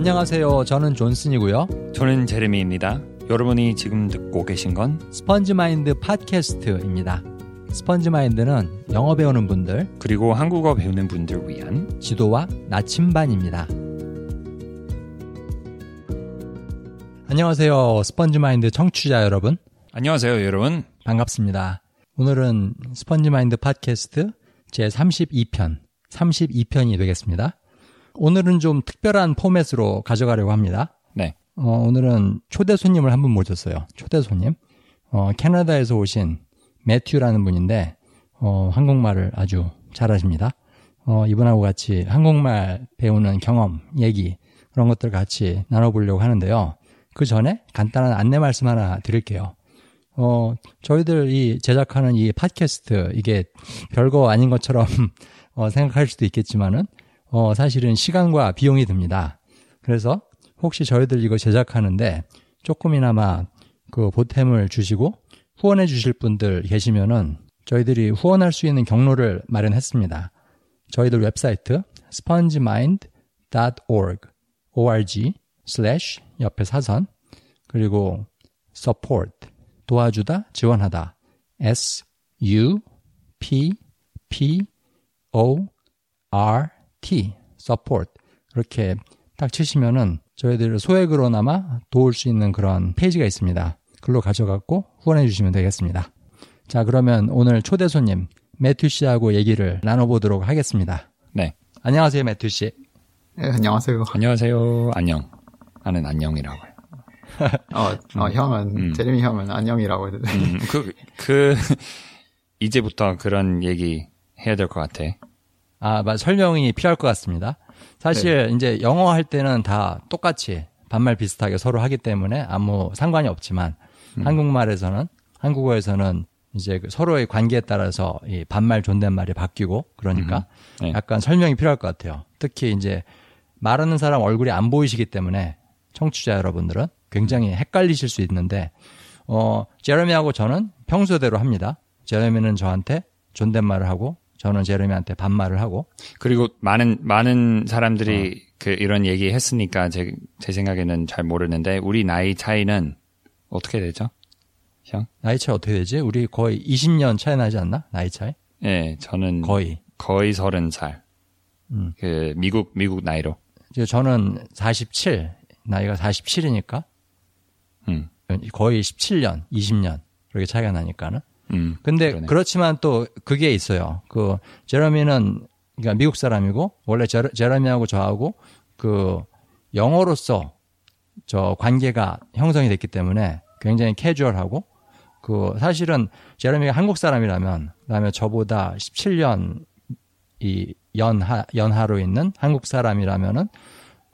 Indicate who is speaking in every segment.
Speaker 1: 안녕하세요. 저는 존슨이고요.
Speaker 2: 저는 제레미입니다. 여러분이 지금 듣고 계신 건
Speaker 1: 스펀지 마인드 팟캐스트입니다. 스펀지 마인드는 영어 배우는 분들
Speaker 2: 그리고 한국어 배우는 분들 위한
Speaker 1: 지도와 나침반입니다. 안녕하세요. 스펀지 마인드 청취자 여러분.
Speaker 2: 안녕하세요, 여러분.
Speaker 1: 반갑습니다. 오늘은 스펀지 마인드 팟캐스트 제 32편, 32편이 되겠습니다. 오늘은 좀 특별한 포맷으로 가져가려고 합니다.
Speaker 2: 네.
Speaker 1: 어, 오늘은 초대 손님을 한 분 모셨어요. 초대 손님. 어, 캐나다에서 오신 매튜라는 분인데, 어, 한국말을 아주 잘하십니다. 어, 이분하고 같이 한국말 배우는 경험, 얘기, 그런 것들 같이 나눠보려고 하는데요. 그 전에 간단한 안내 말씀 하나 드릴게요. 어, 저희들이 제작하는 이 팟캐스트, 이게 별거 아닌 것처럼 어, 생각할 수도 있겠지만은, 어, 사실은 시간과 비용이 듭니다. 그래서 혹시 저희들 이거 제작하는데 조금이나마 그 보탬을 주시고 후원해 주실 분들 계시면은 저희들이 후원할 수 있는 경로를 마련했습니다. 저희들 웹사이트 spongemind.org org slash 옆에 사선 그리고 support 도와주다 지원하다 s u p p o r t support 이렇게 딱 치시면은 저희들 소액으로나마 도울 수 있는 그런 페이지가 있습니다. 글로 가져갖고 후원해 주시면 되겠습니다. 자, 그러면 오늘 초대 손님 매튜 씨하고 얘기를 나눠보도록 하겠습니다.
Speaker 2: 네.
Speaker 1: 안녕하세요, 매튜 씨.
Speaker 3: 네, 안녕하세요.
Speaker 2: 안녕하세요. 안녕. 나는 안녕이라고 해요.
Speaker 3: 어, 어 형은,
Speaker 2: 음.
Speaker 3: 제레미 형은 안녕이라고 해도 돼.
Speaker 2: 음, 그, 그, 이제부터 그런 얘기 해야 될 것 같아.
Speaker 1: 아, 맞- 설명이 필요할 것 같습니다. 사실 이제 영어 할 때는 다 똑같이 반말 비슷하게 서로 하기 때문에 아무 상관이 없지만 한국말에서는 한국어에서는 이제 그 서로의 관계에 따라서 이 반말 존댓말이 바뀌고 그러니까
Speaker 2: 네.
Speaker 1: 약간 설명이 필요할 것 같아요. 특히 이제 말하는 사람 얼굴이 안 보이시기 때문에 청취자 여러분들은 굉장히 헷갈리실 수 있는데 어 제레미하고 저는 평소대로 합니다. 제레미는 저한테 존댓말을 하고 저는 제레미한테 반말을 하고
Speaker 2: 그리고 많은, 많은 사람들이 그 이런 얘기 했으니까 제, 제 생각에는 잘 모르는데 우리 나이 차이는 어떻게 되죠? 형?
Speaker 1: 나이 차이 어떻게 되지? 우리 거의 20년 차이 나지 않나? 나이 차이?
Speaker 2: 예, 저는
Speaker 1: 거의.
Speaker 2: 거의 서른 살.
Speaker 1: 음.
Speaker 2: 그 미국 미국 나이로.
Speaker 1: 저는 47, 나이가 47이니까
Speaker 2: 음.
Speaker 1: 거의 17년, 20년 그렇게 차이가 나니까는.
Speaker 2: 음.
Speaker 1: 근데
Speaker 2: 그러네.
Speaker 1: 그렇지만 또 그게 있어요. 그 제러미는 그러니까 미국 사람이고 원래 제러, 제러미하고 저하고 그 영어로서 저 관계가 형성이 됐기 때문에 굉장히 캐주얼하고 그 사실은 제러미가 한국 사람이라면 그다음에 저보다 17년 이 연하 연하로 있는 한국 사람이라면은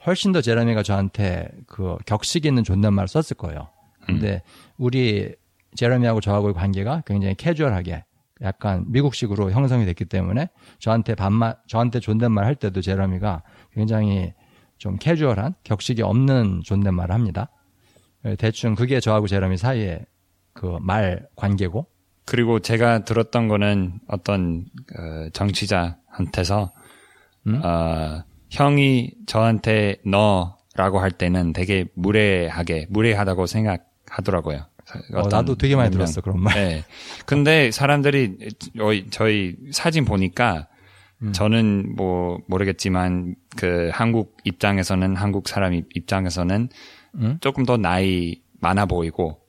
Speaker 1: 훨씬 더 제러미가 저한테 그 격식 있는 존댓말을 썼을 거예요. 근데 우리 제러미하고 저하고의 관계가 굉장히 캐주얼하게 약간 미국식으로 형성이 됐기 때문에 저한테 반말 저한테 존댓말 할 때도 제러미가 굉장히 좀 캐주얼한 격식이 없는 존댓말을 합니다. 대충 그게 저하고 제러미 사이의 그 말 관계고
Speaker 2: 그리고 제가 들었던 거는 어떤 어, 정치자한테서
Speaker 1: 음?
Speaker 2: 어, 형이 저한테 너라고 할 때는 되게 무례하게 무례하다고 생각하더라고요.
Speaker 1: 어, 나도 되게 많이. 들었어 그런 말.
Speaker 2: 네. 근데 사람들이 저희, 사진 보니까
Speaker 1: 음.
Speaker 2: 저는 뭐 모르겠지만 그 한국 입장에서는 한국 사람 입- 입장에서는
Speaker 1: 음?
Speaker 2: 조금 더 나이 많아 보이고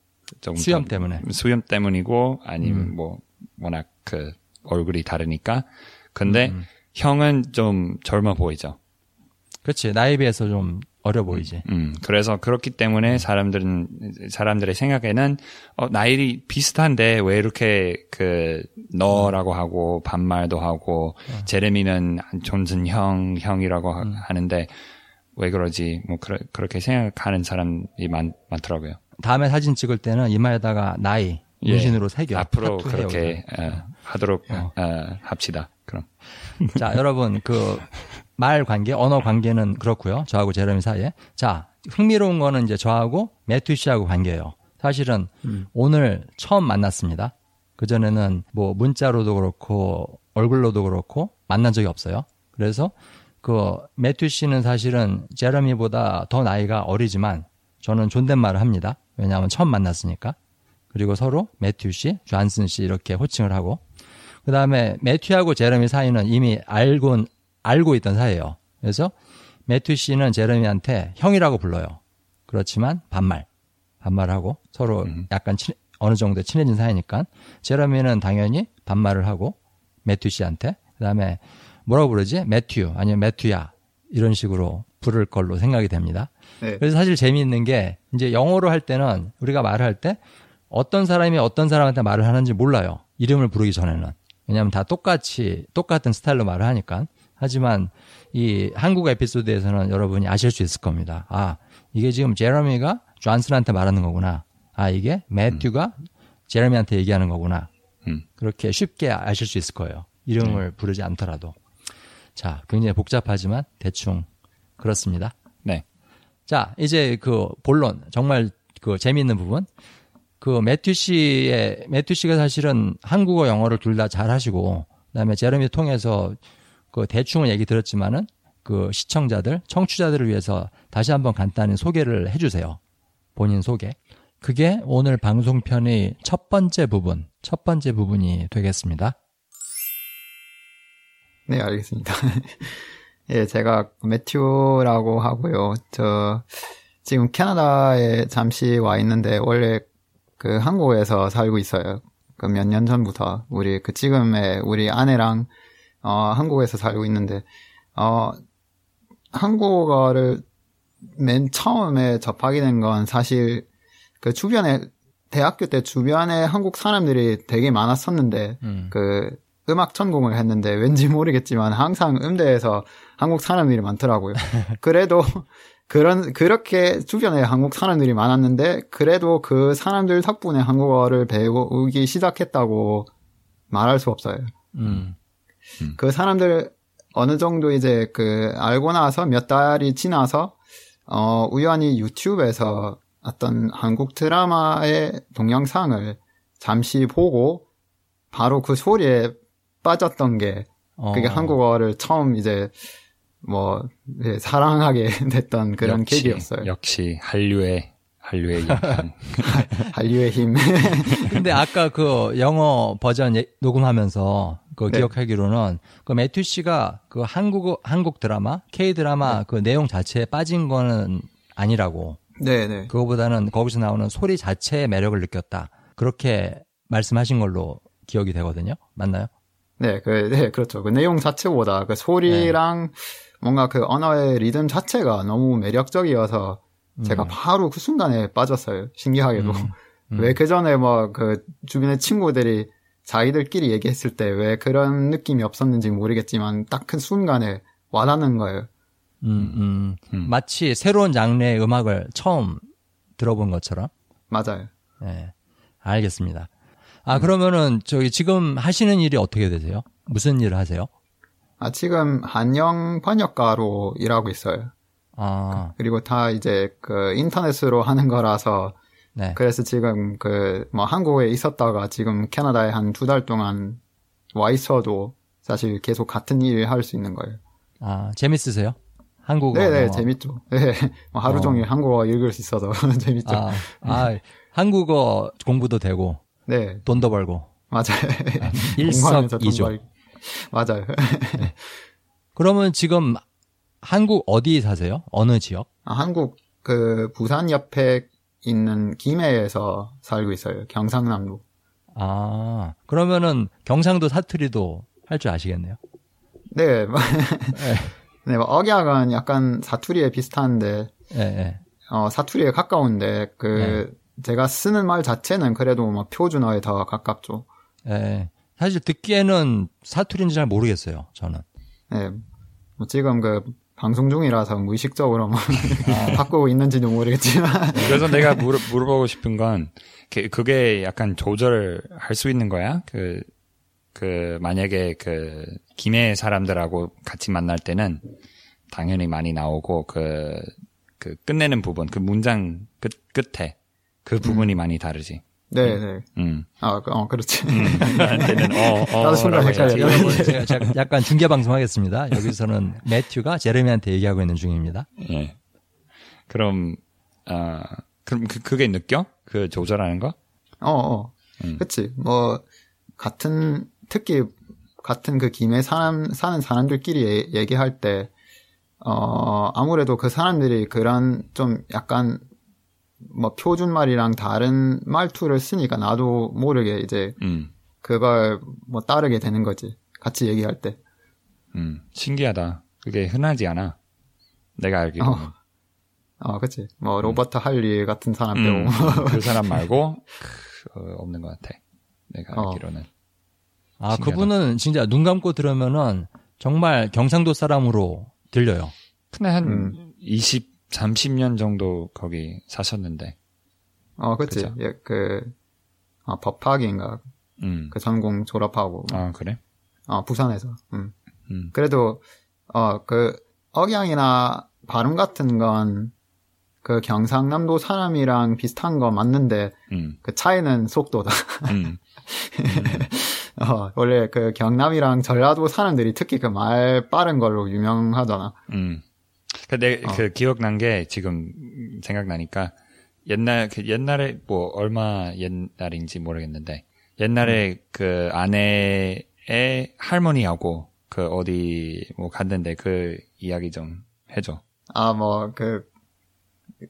Speaker 2: 조금
Speaker 1: 수염
Speaker 2: 더
Speaker 1: 때문에.
Speaker 2: 수염 때문이고 아니면
Speaker 1: 음.
Speaker 2: 뭐 워낙 그 얼굴이 다르니까 근데
Speaker 1: 음.
Speaker 2: 형은 좀 젊어 보이죠.
Speaker 1: 그렇지 나이에 비해서 좀 어려 보이지.
Speaker 2: 음, 그래서 그렇기 때문에 사람들은, 사람들의 생각에는, 어, 나이 비슷한데 왜 이렇게 그, 너라고 하고, 반말도 하고, 제레미는 존슨 형, 형이라고 하- 하는데, 왜 그러지? 뭐, 그러, 그렇게 생각하는 사람이 많, 많더라고요.
Speaker 1: 다음에 사진 찍을 때는 이마에다가 나이
Speaker 2: 예.
Speaker 1: 문신으로 새겨.
Speaker 2: 앞으로 그렇게, 어, 하도록,
Speaker 1: 어.
Speaker 2: 어, 합시다. 그럼.
Speaker 1: 자, 여러분, 그, 말 관계, 언어 관계는 그렇고요. 저하고 제레미 사이에. 자, 흥미로운 거는 이제 저하고 매튜 씨하고 관계예요. 사실은 오늘 처음 만났습니다. 그전에는 뭐 문자로도 그렇고 얼굴로도 그렇고 만난 적이 없어요. 그래서 그 매튜 씨는 사실은 제러미보다 더 나이가 어리지만 저는 존댓말을 합니다. 왜냐하면 처음 만났으니까. 그리고 서로 매튜 씨, 존슨 씨 이렇게 호칭을 하고 그 다음에 매튜하고 제러미 사이는 이미 알고 알고 있던 사이예요. 그래서 매튜 씨는 제러미한테 형이라고 불러요. 그렇지만 반말 반말하고 서로
Speaker 2: 음.
Speaker 1: 약간 친, 어느 정도 친해진 사이니까 제러미는 당연히 반말을 하고 매튜 씨한테 그다음에 뭐라고 부르지? 매튜 아니면 매튜야 이런 식으로 부를 걸로 생각이 됩니다.
Speaker 3: 네.
Speaker 1: 그래서 사실 재미있는 게 이제 영어로 할 때는 우리가 말을 할 때 어떤 사람이 어떤 사람한테 말을 하는지 몰라요. 이름을 부르기 전에는. 왜냐하면 다 똑같이 똑같은 스타일로 말을 하니까. 하지만 이 한국 에피소드에서는 여러분이 아실 수 있을 겁니다. 아 이게 지금 제러미가 존슨한테 말하는 거구나. 아 이게 매튜가 제러미한테 얘기하는 거구나.
Speaker 2: 음.
Speaker 1: 그렇게 쉽게 아실 수 있을 거예요. 이름을 부르지 않더라도. 자, 굉장히 복잡하지만 대충 그렇습니다.
Speaker 2: 네.
Speaker 1: 자, 이제 그 본론 정말 그 재미있는 부분. 그 매튜 씨의 매튜 씨가 사실은 한국어 영어를 둘 다 잘 하시고 그 다음에 제레미 통해서 그 대충은 얘기 들었지만은 그 시청자들 청취자들을 위해서 다시 한번 간단히 소개를 해주세요. 본인 소개. 그게 오늘 방송편의 첫 번째 부분, 첫 번째 부분이 되겠습니다.
Speaker 3: 네, 알겠습니다. 예, 제가 매튜라고 하고요. 저 지금 캐나다에 잠시 와 있는데 원래 그 한국에서 살고 있어요. 그 몇 년 전부터 우리 그 지금의 우리 아내랑 어 한국에서 살고 있는데 어 한국어를 맨 처음에 접하게 된 건 사실 그 주변에 대학교 때 주변에 한국 사람들이 되게 많았었는데
Speaker 1: 음.
Speaker 3: 그 음악 전공을 했는데 왠지 모르겠지만 항상 음대에서 한국 사람들이 많더라고요. 그래도 그런 그렇게 주변에 한국 사람들이 많았는데 그래도 그 사람들 덕분에 한국어를 배우기 시작했다고 말할 수 없어요.
Speaker 1: 음.
Speaker 3: 그 사람들 어느 정도 이제 그 알고 나서 몇 달이 지나서 어 우연히 유튜브에서 어떤 한국 드라마의 동영상을 잠시 보고 바로 그 소리에 빠졌던 게 그게
Speaker 1: 어,
Speaker 3: 한국어를 처음 이제 뭐 예, 사랑하게 됐던 그런
Speaker 2: 역시,
Speaker 3: 계기였어요.
Speaker 2: 역시 한류의 한류의 영향.
Speaker 3: 한류의 힘.
Speaker 1: 근데 아까 그 영어 버전 예- 녹음하면서 그
Speaker 3: 네.
Speaker 1: 기억하기로는 그 매튜 씨가 그 한국 한국 드라마 K 드라마 그 내용 자체에 빠진 거는 아니라고
Speaker 3: 네 네.
Speaker 1: 그거보다는 거기서 나오는 소리 자체의 매력을 느꼈다 그렇게 말씀하신 걸로 기억이 되거든요 맞나요?
Speaker 3: 네, 그, 네, 그렇죠. 그 내용 자체보다 그 소리랑
Speaker 1: 네.
Speaker 3: 뭔가 그 언어의 리듬 자체가 너무 매력적이어서 제가 바로 그 순간에 빠졌어요. 신기하게도.
Speaker 1: 음.
Speaker 3: 왜그 전에 뭐 그 주변의 친구들이 자기들끼리 얘기했을 때 왜 그런 느낌이 없었는지 모르겠지만 딱 그 순간에 와닿는 거예요.
Speaker 1: 음, 음.
Speaker 2: 음.
Speaker 1: 마치 새로운 장르의 음악을 처음 들어본 것처럼
Speaker 3: 맞아요.
Speaker 1: 네, 알겠습니다. 아 그러면은 저기 지금 하시는 일이 어떻게 되세요? 무슨 일을 하세요?
Speaker 3: 아, 지금 한영 번역가로 일하고 있어요.
Speaker 1: 아,
Speaker 3: 그리고 다 이제 그 인터넷으로 하는 거라서
Speaker 1: 네.
Speaker 3: 그래서 지금 그 뭐 한국에 있었다가 지금 캐나다에 한 두 달 동안 와 있어도 사실 계속 같은 일을 할 수 있는 거예요.
Speaker 1: 아, 재밌으세요? 한국어.
Speaker 3: 네네
Speaker 1: 영어.
Speaker 3: 재밌죠. 네. 뭐 하루
Speaker 1: 어.
Speaker 3: 종일 한국어 읽을 수 있어서 재밌죠.
Speaker 1: 아, 아, 한국어 공부도 되고,
Speaker 3: 네
Speaker 1: 돈도 벌고.
Speaker 3: 맞아요.
Speaker 1: 일석이조.
Speaker 3: 맞아요.
Speaker 1: 그러면 지금 한국 어디 사세요? 어느 지역?
Speaker 3: 아, 한국 그 부산 옆에 있는 김해에서 살고 있어요. 경상남도.
Speaker 1: 아, 그러면은 경상도 사투리도 할 줄 아시겠네요.
Speaker 3: 네. 뭐- 네, 뭐 억약은 약간 사투리에 비슷한데
Speaker 1: 예, 예.
Speaker 3: 어, 사투리에 가까운데 그 제가 쓰는 말 자체는 그래도 뭐 표준어에 더 가깝죠.
Speaker 1: 예. 사실 듣기에는 사투리인지 잘 모르겠어요, 저는.
Speaker 3: 네. 뭐 지금 그 방송 중이라서 무의식적으로 뭐 바꾸고 있는지도 모르겠지만
Speaker 2: 그래서 내가 물어, 물어보고 싶은 건 그- 그게 약간 조절을 할 수 있는 거야? 그, 그 만약에 그 김해 사람들하고 같이 만날 때는 당연히 많이 나오고 그, 그 끝내는 부분, 그 문장 끝 끝에 그 부분이 많이 다르지.
Speaker 3: 네, 네.
Speaker 2: 음.
Speaker 3: 아, 그- 어, 그렇지.
Speaker 2: 나한테는 어, 어.
Speaker 3: 나도 순간
Speaker 2: 라고
Speaker 3: 헷갈려.
Speaker 1: 제가, 약간 중계 방송 하겠습니다. 여기서는 매튜가 제레미한테 얘기하고 있는 중입니다.
Speaker 2: 예. 그럼 아 그럼 그, 그게 느껴? 그 조절하는 거?
Speaker 3: 어, 어.
Speaker 2: 음.
Speaker 3: 그치. 뭐, 같은, 특히, 같은 그 김에 사람, 사는 사람들끼리 얘- 얘기할 때, 어, 아무래도 그 사람들이 그런 좀 약간, 뭐, 표준말이랑 다른 말투를 쓰니까 나도 모르게 이제
Speaker 2: 음.
Speaker 3: 그걸 뭐 따르게 되는 거지. 같이 얘기할 때.
Speaker 2: 음. 신기하다. 그게 흔하지 않아. 내가 알기로는.
Speaker 3: 어. 어, 그치. 뭐, 로버트 할리 같은 사람
Speaker 2: 음,
Speaker 3: 빼고.
Speaker 2: 그 사람 말고 크, 어, 없는 것 같아. 내가
Speaker 3: 어.
Speaker 2: 알기로는.
Speaker 1: 아,
Speaker 2: 신기하다.
Speaker 1: 그분은 진짜 눈 감고 들으면은 정말 경상도 사람으로 들려요.
Speaker 2: 근데 한
Speaker 3: 음.
Speaker 2: 20, 30년 정도 거기 사셨는데.
Speaker 3: 어, 그치.
Speaker 2: 그죠.
Speaker 3: 예, 그, 어, 법학인가.
Speaker 2: 음.
Speaker 3: 그 전공 졸업하고.
Speaker 2: 아, 그래?
Speaker 3: 어, 부산에서. 음.
Speaker 2: 음.
Speaker 3: 그래도, 어, 그, 억양이나 발음 같은 건, 그 경상남도 사람이랑 비슷한 거 맞는데,
Speaker 2: 음.
Speaker 3: 그 차이는 속도다.
Speaker 2: 음.
Speaker 3: 어, 원래 그 경남이랑 전라도 사람들이 특히 그 말 빠른 걸로 유명하잖아.
Speaker 2: 음. 그, 내,
Speaker 3: 어.
Speaker 2: 그 기억난 게 지금 생각나니까 옛날, 그 옛날에 뭐 얼마 옛날인지 모르겠는데 옛날에
Speaker 3: 음.
Speaker 2: 그 아내의 할머니하고 그 어디 뭐 갔는데 그 이야기 좀 해줘.
Speaker 3: 아, 뭐, 그,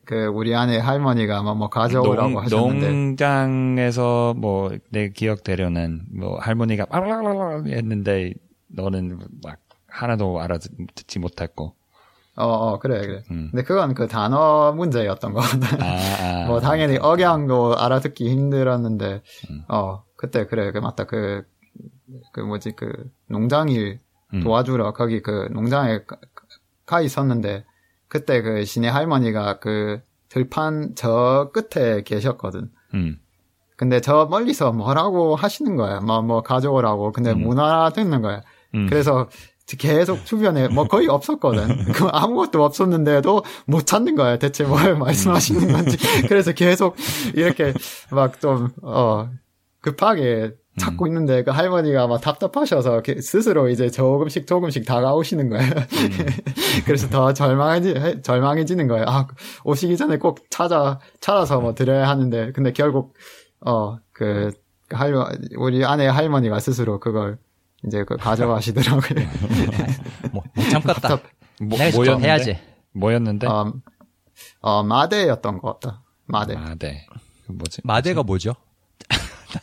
Speaker 3: 그, 우리 아내 할머니가 뭐, 뭐, 가져오라고 하셨는데.
Speaker 2: 농장에서 뭐 내 기억대로는 뭐 할머니가 빨랄랄랄 했는데 너는 막 하나도 알아듣지 못했고.
Speaker 3: 어, 어, 그래, 그래.
Speaker 2: 음.
Speaker 3: 근데 그건 그 단어 문제였던 거 같아.
Speaker 2: 아, 아.
Speaker 3: 뭐 당연히 억양도 알아듣기 힘들었는데
Speaker 2: 음.
Speaker 3: 어 그때 그래 그 맞다 그그 뭐지 그 농장일
Speaker 2: 음.
Speaker 3: 도와주러 거기 그 농장에 가, 가 있었는데 그때 그 시내 할머니가 그 들판 저 끝에 계셨거든.
Speaker 2: 음.
Speaker 3: 근데 저 멀리서 뭐라고 하시는 거야. 뭐 뭐 가져오라고. 근데
Speaker 2: 음.
Speaker 3: 못 알아듣는 거야.
Speaker 2: 음.
Speaker 3: 그래서 계속 주변에 뭐 거의 없었거든. 그 아무것도 없었는데도 못 찾는 거야. 대체 뭘 말씀하시는 건지. 그래서 계속 이렇게 막 좀, 어, 급하게 찾고 있는데 그 할머니가 막 답답하셔서 스스로 이제 조금씩 조금씩 다가오시는 거예요. 그래서 더 절망해지, 절망해지는 거예요. 아, 오시기 전에 꼭 찾아, 찾아서 뭐 드려야 하는데. 근데 결국, 어, 그, 그 할, 우리 아내 할머니가 스스로 그걸 이제 그 가져가시더라고요.
Speaker 1: 뭐, 못 참겠다.
Speaker 2: 뭐,
Speaker 1: 내가 직접
Speaker 2: 뭐였는데?
Speaker 1: 해야지.
Speaker 2: 뭐였는데?
Speaker 3: 어, 어, 마대였던 것 같다. 마대.
Speaker 2: 아, 네. 그 뭐지?
Speaker 1: 마대가 뭐죠?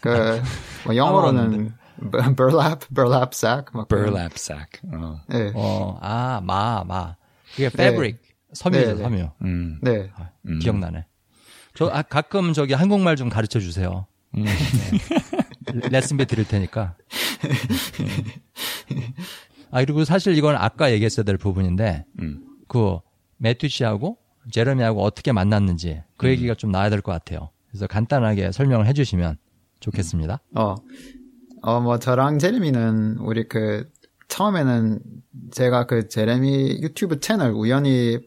Speaker 3: 그, 뭐 영어로는 burlap, burlap sack. 막
Speaker 2: burlap sack. 어.
Speaker 3: 네.
Speaker 1: 어, 아, 마, 마. 그게 fabric. 섬유죠,
Speaker 3: 네, 네.
Speaker 1: 섬유.
Speaker 2: 음.
Speaker 3: 네.
Speaker 1: 아,
Speaker 2: 음.
Speaker 1: 기억나네. 저 아, 가끔 저기 한국말 좀 가르쳐 주세요.
Speaker 2: 음.
Speaker 1: 네. 레슨비 드릴 테니까. 아, 그리고 사실 이건 아까 얘기했어야 될 부분인데,
Speaker 2: 음.
Speaker 1: 그, 매튜 씨하고 제레미하고 어떻게 만났는지 그 얘기가 좀 나와야 될 것 같아요. 그래서 간단하게 설명을 해주시면 좋겠습니다.
Speaker 3: 어, 어, 뭐, 저랑 제레미는, 우리 그, 처음에는 제가 그 제레미 유튜브 채널 우연히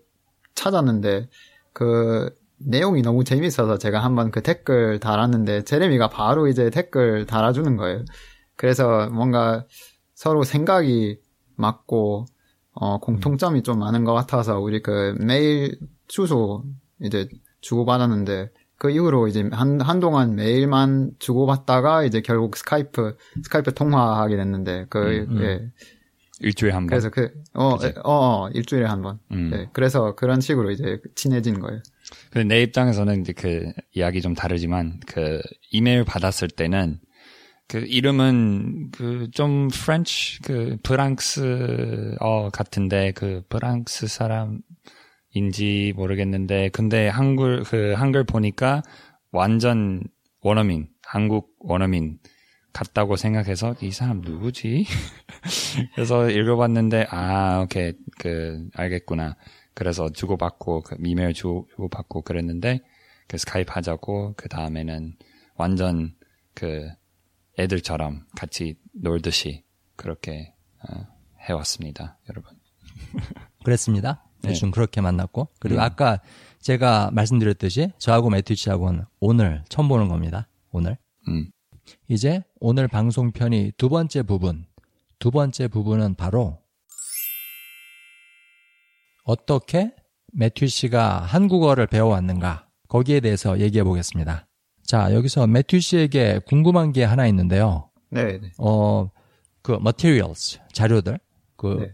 Speaker 3: 찾았는데, 그, 내용이 너무 재밌어서 제가 한번 그 댓글 달았는데, 제레미가 바로 이제 댓글 달아주는 거예요. 그래서 뭔가 서로 생각이 맞고, 어, 공통점이 좀 많은 것 같아서, 우리 그 메일 주소 이제 주고받았는데, 그 이후로 이제 한, 한동안 메일만 주고받다가 이제 결국 스카이프, 스카이프 통화하게 됐는데, 그,
Speaker 1: 음.
Speaker 3: 예.
Speaker 2: 일주일에 한 번.
Speaker 3: 그래서 그, 어,
Speaker 2: 그치?
Speaker 3: 어, 어, 일주일에 한 번.
Speaker 2: 음.
Speaker 3: 예. 그래서 그런 식으로 이제 친해진 거예요.
Speaker 2: 근데 내 입장에서는 이제 그 이야기 좀 다르지만 그 이메일 받았을 때는 그 이름은 그 좀 French 그 프랑스어 같은데 그 프랑스 사람인지 모르겠는데 근데 한글 그 한글 보니까 완전 원어민 한국 원어민 같다고 생각해서 이 사람 누구지? 그래서 읽어봤는데 아 오케이 그 알겠구나. 그래서 주고받고 그 이메일 주, 주고받고 그랬는데 그 스카이프 하자고 그 다음에는 완전 그 애들처럼 같이 놀듯이 그렇게 어, 해왔습니다, 여러분.
Speaker 1: 그랬습니다.
Speaker 2: 네.
Speaker 1: 대충 그렇게 만났고. 그리고
Speaker 2: 음.
Speaker 1: 아까 제가 말씀드렸듯이 저하고 매튜 씨하고는 오늘 처음 보는 겁니다. 오늘.
Speaker 2: 음.
Speaker 1: 이제 오늘 방송편이 두 번째 부분. 두 번째 부분은 바로 어떻게 매튜 씨가 한국어를 배워왔는가 거기에 대해서 얘기해 보겠습니다. 자 여기서 매튜 씨에게 궁금한 게 하나 있는데요.
Speaker 3: 네, 네.
Speaker 1: 어, 그 materials 자료들 그,
Speaker 3: 네.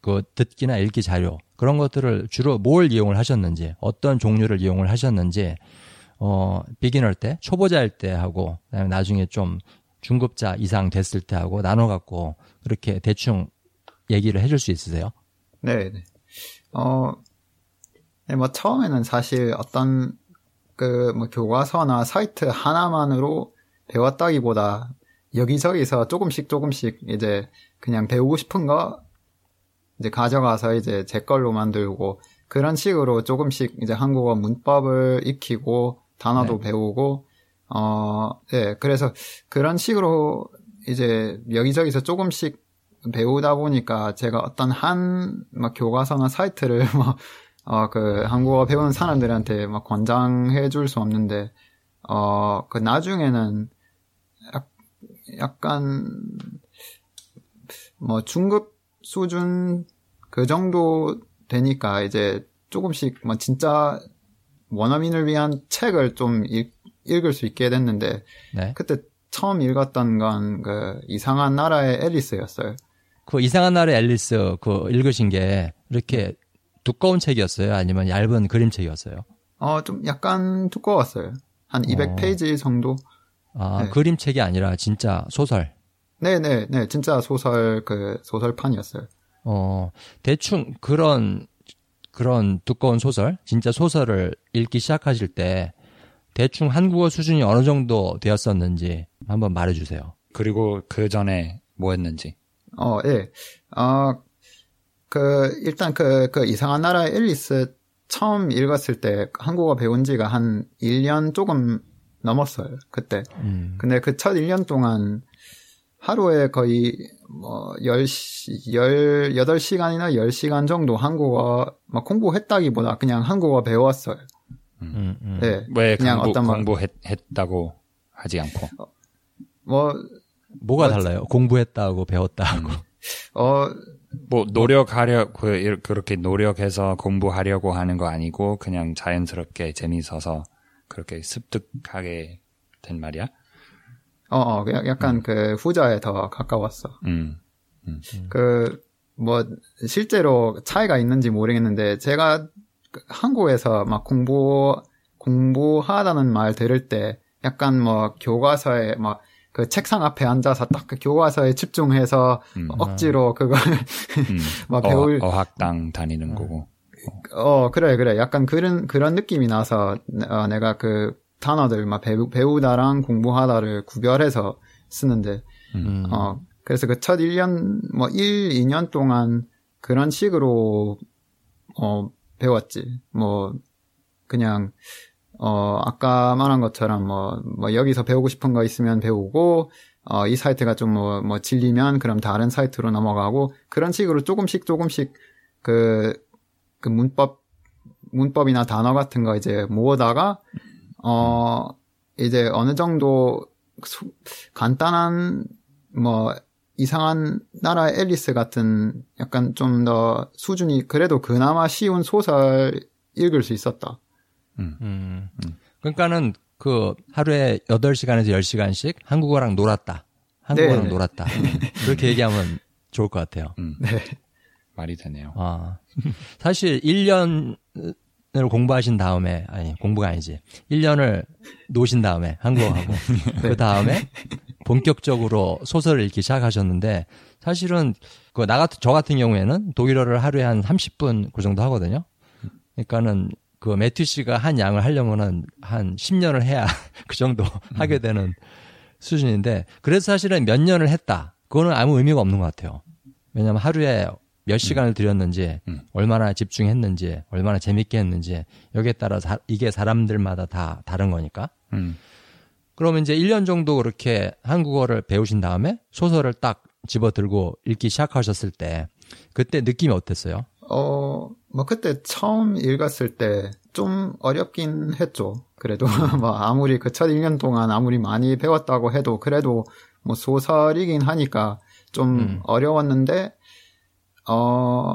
Speaker 1: 그 듣기나 읽기 자료 그런 것들을 주로 뭘 이용을 하셨는지 어떤 종류를 이용을 하셨는지 어 비기너 때 초보자일 때 하고 그다음에 나중에 좀 중급자 이상 됐을 때 하고 나눠 갖고 그렇게 대충 얘기를 해줄 수 있으세요?
Speaker 3: 네, 네. 어, 네, 뭐 처음에는 사실 어떤 그 뭐 교과서나 사이트 하나만으로 배웠다기보다 여기저기서 조금씩 조금씩 이제 그냥 배우고 싶은 거 이제 가져가서 이제 제 걸로 만들고 그런 식으로 조금씩 이제 한국어 문법을 익히고 단어도 배우고 어, 네, 그래서 그런 식으로 이제 여기저기서 조금씩 배우다 보니까 제가 어떤 한 막 교과서나 사이트를 뭐 어, 그 한국어 배우는 사람들한테 막 권장해 줄 수 없는데 어, 그 나중에는 약, 약간 뭐 중급 수준 그 정도 되니까 이제 조금씩 뭐 진짜 원어민을 위한 책을 좀 읽, 읽을 수 있게 됐는데
Speaker 1: 네.
Speaker 3: 그때 처음 읽었던 건 그 이상한 나라의 앨리스였어요.
Speaker 1: 그 이상한 나라의 앨리스 그 읽으신 게 이렇게 두꺼운 책이었어요? 아니면 얇은 그림책이었어요?
Speaker 3: 어, 좀 약간 두꺼웠어요. 한 200페이지 정도?
Speaker 1: 아,
Speaker 3: 네.
Speaker 1: 그림책이 아니라 진짜 소설.
Speaker 3: 네네, 네. 진짜 소설, 그, 소설판이었어요.
Speaker 1: 어, 대충 그런, 그런 두꺼운 소설, 진짜 소설을 읽기 시작하실 때 대충 한국어 수준이 어느 정도 되었었는지 한번 말해주세요.
Speaker 2: 그리고 그 전에 뭐 했는지.
Speaker 3: 어, 예. 어, 그, 일단 그, 그 이상한 나라의 앨리스 처음 읽었을 때 한국어 배운 지가 한 1년 조금 넘었어요. 그때.
Speaker 1: 음,
Speaker 3: 근데 그 첫 1년 동안 하루에 거의 뭐 10시, 18시간이나 10시간 정도 한국어 막 공부했다기보다 그냥 한국어 배웠어요.
Speaker 1: 음, 음.
Speaker 3: 네.
Speaker 2: 왜
Speaker 3: 그냥
Speaker 2: 공부,
Speaker 3: 어떤 막-
Speaker 2: 공부했다고 하지 않고.
Speaker 3: 뭐,
Speaker 1: 뭐가
Speaker 3: 뭐-
Speaker 1: 달라요? 공부했다고 배웠다고.
Speaker 3: 어,
Speaker 2: 뭐 노력하려 그 일- 그렇게 노력해서 공부하려고 하는 거 아니고 그냥 자연스럽게 재미있어서 그렇게 습득하게 된 말이야.
Speaker 3: 어, 어, 약- 약간 그 후자에 더 가까웠어.
Speaker 2: 음.
Speaker 3: 그, 뭐, 실제로 차이가 있는지 모르겠는데, 제가 그 한국에서 막 공부, 공부하다는 말 들을 때, 약간 뭐, 교과서에 막, 그 책상 앞에 앉아서 딱 그 교과서에 집중해서
Speaker 2: 음.
Speaker 3: 억지로 그걸,
Speaker 2: 음.
Speaker 3: 막 배울,
Speaker 2: 어, 학당 다니는 거고.
Speaker 3: 어, 그래, 그래. 약간 그런, 그런 느낌이 나서, 어, 내가 그 단어들 막 배우, 배우다랑 공부하다를 구별해서 쓰는데,
Speaker 1: 음.
Speaker 3: 어, 그래서 그 첫 1년, 뭐 1, 2년 동안 그런 식으로, 어, 배웠지. 뭐, 그냥, 어, 아까 말한 것처럼 뭐, 뭐 여기서 배우고 싶은 거 있으면 배우고, 어, 이 사이트가 좀 뭐, 뭐 질리면 그럼 다른 사이트로 넘어가고, 그런 식으로 조금씩 조금씩 그, 그 문법, 문법이나 단어 같은 거 이제 모으다가, 어, 이제 어느 정도 수- 간단한, 뭐, 이상한 나라의 앨리스 같은 약간 좀 더 수준이 그래도 그나마 쉬운 소설 읽을 수 있었다.
Speaker 1: 음. 그러니까는 그 하루에 8시간에서 10시간씩 한국어랑 놀았다. 한국어랑
Speaker 3: 네네.
Speaker 1: 놀았다. 그렇게 얘기하면 좋을 것 같아요.
Speaker 2: 음.
Speaker 3: 네.
Speaker 2: 말이 되네요.
Speaker 1: 아. 사실 1년을 공부하신 다음에, 아니, 공부가 아니지. 1년을 노신 다음에, 한국어하고. 그 다음에 본격적으로 소설을 읽기 시작하셨는데, 사실은, 그, 나 같은, 저 같은 경우에는 독일어를 하루에 한 30분 그 정도 하거든요. 그러니까는 그 매튜 씨가 한 양을 하려면은 한 10년을 해야 그 정도 하게 되는 수준인데, 그래서 사실은 몇 년을 했다. 그거는 아무 의미가 없는 것 같아요. 왜냐하면 하루에 몇 시간을 들였는지,
Speaker 2: 음.
Speaker 1: 얼마나 집중했는지, 얼마나 재밌게 했는지, 여기에 따라 사- 이게 사람들마다 다 다른 거니까.
Speaker 2: 음.
Speaker 1: 그러면 이제 1년 정도 그렇게 한국어를 배우신 다음에 소설을 딱 집어 들고 읽기 시작하셨을 때, 그때 느낌이 어땠어요?
Speaker 3: 어, 뭐 그때 처음 읽었을 때 좀 어렵긴 했죠. 그래도 뭐 아무리 그 첫 1년 동안 아무리 많이 배웠다고 해도 그래도 뭐 소설이긴 하니까 좀
Speaker 1: 음.
Speaker 3: 어려웠는데 어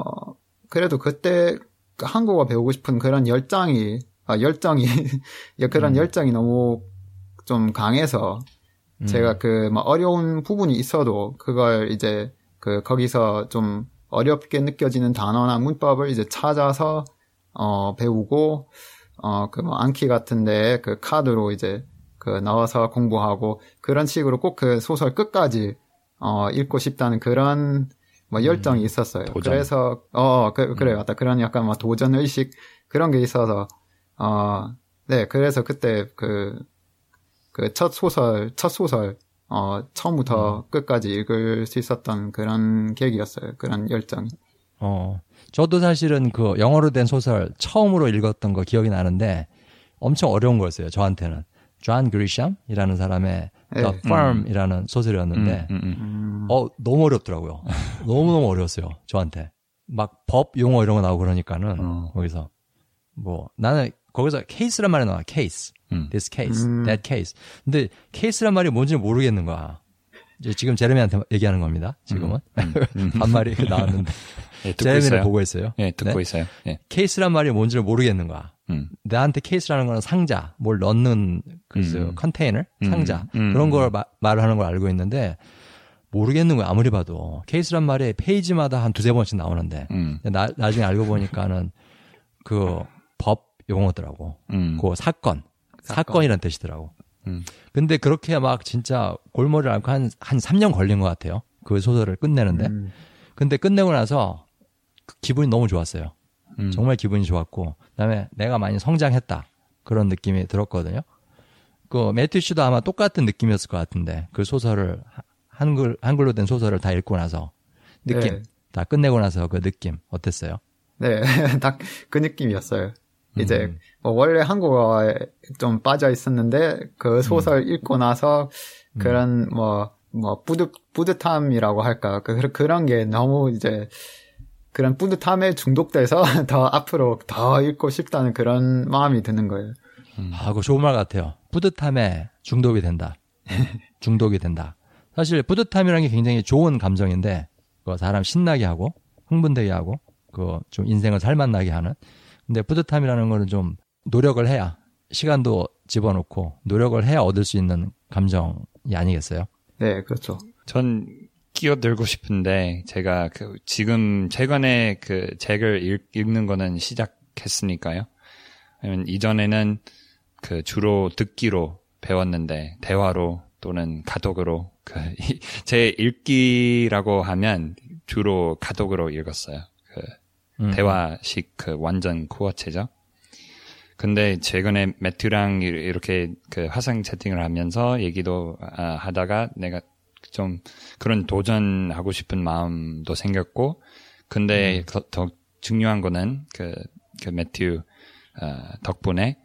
Speaker 3: 그래도 그때 그 한국어 배우고 싶은 그런 열정이 아 열정이 그런
Speaker 1: 음.
Speaker 3: 열정이 너무 좀 강해서
Speaker 1: 음.
Speaker 3: 제가 그뭐 어려운 부분이 있어도 그걸 이제 그 거기서 좀 어렵게 느껴지는 단어나 문법을 이제 찾아서 어 배우고 어 그 뭐暗記 같은데 그 카드로 이제 그 넣어서 공부하고 그런 식으로 꼭 그 소설 끝까지 어 읽고 싶다는 그런 뭐 열정이 있었어요.
Speaker 2: 도전.
Speaker 3: 그래서 어 그, 그래요. 맞다. 그런 약간 막 도전 의식 그런 게 있어서 어 네 그래서 그때 그 그 첫 소설 첫 소설 어 처음부터 끝까지 읽을 수 있었던 그런 계기였어요. 그런 열정이.
Speaker 1: 어, 저도 사실은 그 영어로 된 소설 처음으로 읽었던 거 기억이 나는데 엄청 어려운 거였어요. 저한테는. 존 그리샴이라는 사람의
Speaker 3: 네.
Speaker 1: The Firm이라는 소설이었는데
Speaker 2: 음, 음, 음.
Speaker 3: 음,
Speaker 1: 어 너무 어렵더라고요. 너무너무 어려웠어요. 저한테. 막 법 용어 이런 거 나오고 그러니까는
Speaker 2: 어.
Speaker 1: 거기서 뭐 나는 거기서 case란 말이 나와. 케이스.
Speaker 2: 음.
Speaker 1: this case,
Speaker 3: 음.
Speaker 1: that case. 근데 케이스란 말이 뭔지 모르겠는 거야. 이제 지금 제레미한테 얘기하는 겁니다. 지금은 반말이 나왔는데
Speaker 2: 예, 듣고
Speaker 1: 제레미를
Speaker 2: 있어요.
Speaker 1: 보고 있어요.
Speaker 2: 예, 듣고
Speaker 1: 네?
Speaker 2: 있어요. 예.
Speaker 1: 케이스란 말이 뭔지를 모르겠는 거야.
Speaker 2: 음.
Speaker 1: 나한테 케이스라는 거는 상자, 뭘 넣는 그
Speaker 2: 음.
Speaker 1: 컨테이너,
Speaker 2: 음.
Speaker 1: 상자
Speaker 2: 음.
Speaker 1: 그런 걸 마- 말을 하는 걸 알고 있는데 모르겠는 거야. 아무리 봐도 케이스란 말이 페이지마다 한 두세 번씩 나오는데
Speaker 2: 음.
Speaker 1: 나, 나중에 알고 보니까는 그 법 용어더라고.
Speaker 2: 음.
Speaker 1: 그 사건, 사건. 이란 뜻이더라고.
Speaker 2: 음.
Speaker 1: 근데 그렇게 막 진짜 골머리를 앓고 한, 한 3년 걸린 것 같아요. 그 소설을 끝내는데.
Speaker 3: 음.
Speaker 1: 근데 끝내고 나서 그 기분이 너무 좋았어요.
Speaker 2: 음.
Speaker 1: 정말 기분이 좋았고, 그 다음에 내가 많이 성장했다 그런 느낌이 들었거든요. 그 매튜 씨도 아마 똑같은 느낌이었을 것 같은데 그 소설을 하- 한글 한글로 된 소설을 다 읽고 나서 느낌
Speaker 3: 네.
Speaker 1: 다 끝내고 나서 그 느낌 어땠어요?
Speaker 3: 네, 딱 그 느낌이었어요. 이제
Speaker 1: 음.
Speaker 3: 뭐 원래 한국어에 좀 빠져 있었는데 그 소설 읽고 나서 그런 뭐뭐 뿌듯 뿌듯함이라고 할까 그 그런 게 너무 이제 그런 뿌듯함에 중독돼서 더 앞으로 더 읽고 싶다는 그런 마음이 드는 거예요.
Speaker 1: 아, 그거 좋은 말 같아요. 뿌듯함에 중독이 된다. 중독이 된다. 사실 뿌듯함이라는 게 굉장히 좋은 감정인데, 그 사람 신나게 하고, 흥분되게 하고, 그 좀 인생을 살맛나게 하는. 근데 뿌듯함이라는 거는 좀 노력을 해야, 시간도 집어넣고, 노력을 해야 얻을 수 있는 감정이 아니겠어요?
Speaker 3: 네, 그렇죠.
Speaker 2: 전 끼어들고 싶은데 제가 그 지금 최근에 그 책을 읽, 읽는 거는 시작했으니까요. 왜냐면 이전에는 그 주로 듣기로 배웠는데 대화로 또는 카톡으로 그 제 읽기라고 하면 주로 카톡으로 읽었어요. 그
Speaker 1: 음.
Speaker 2: 대화식 그 완전 코어체죠. 근데 최근에 매튜랑 이- 이렇게 그 화상 채팅을 하면서 얘기도 아, 하다가 내가 좀 그런 도전하고 싶은 마음도 생겼고, 근데 더, 더 중요한 거는 그, 그 매튜 어, 덕분에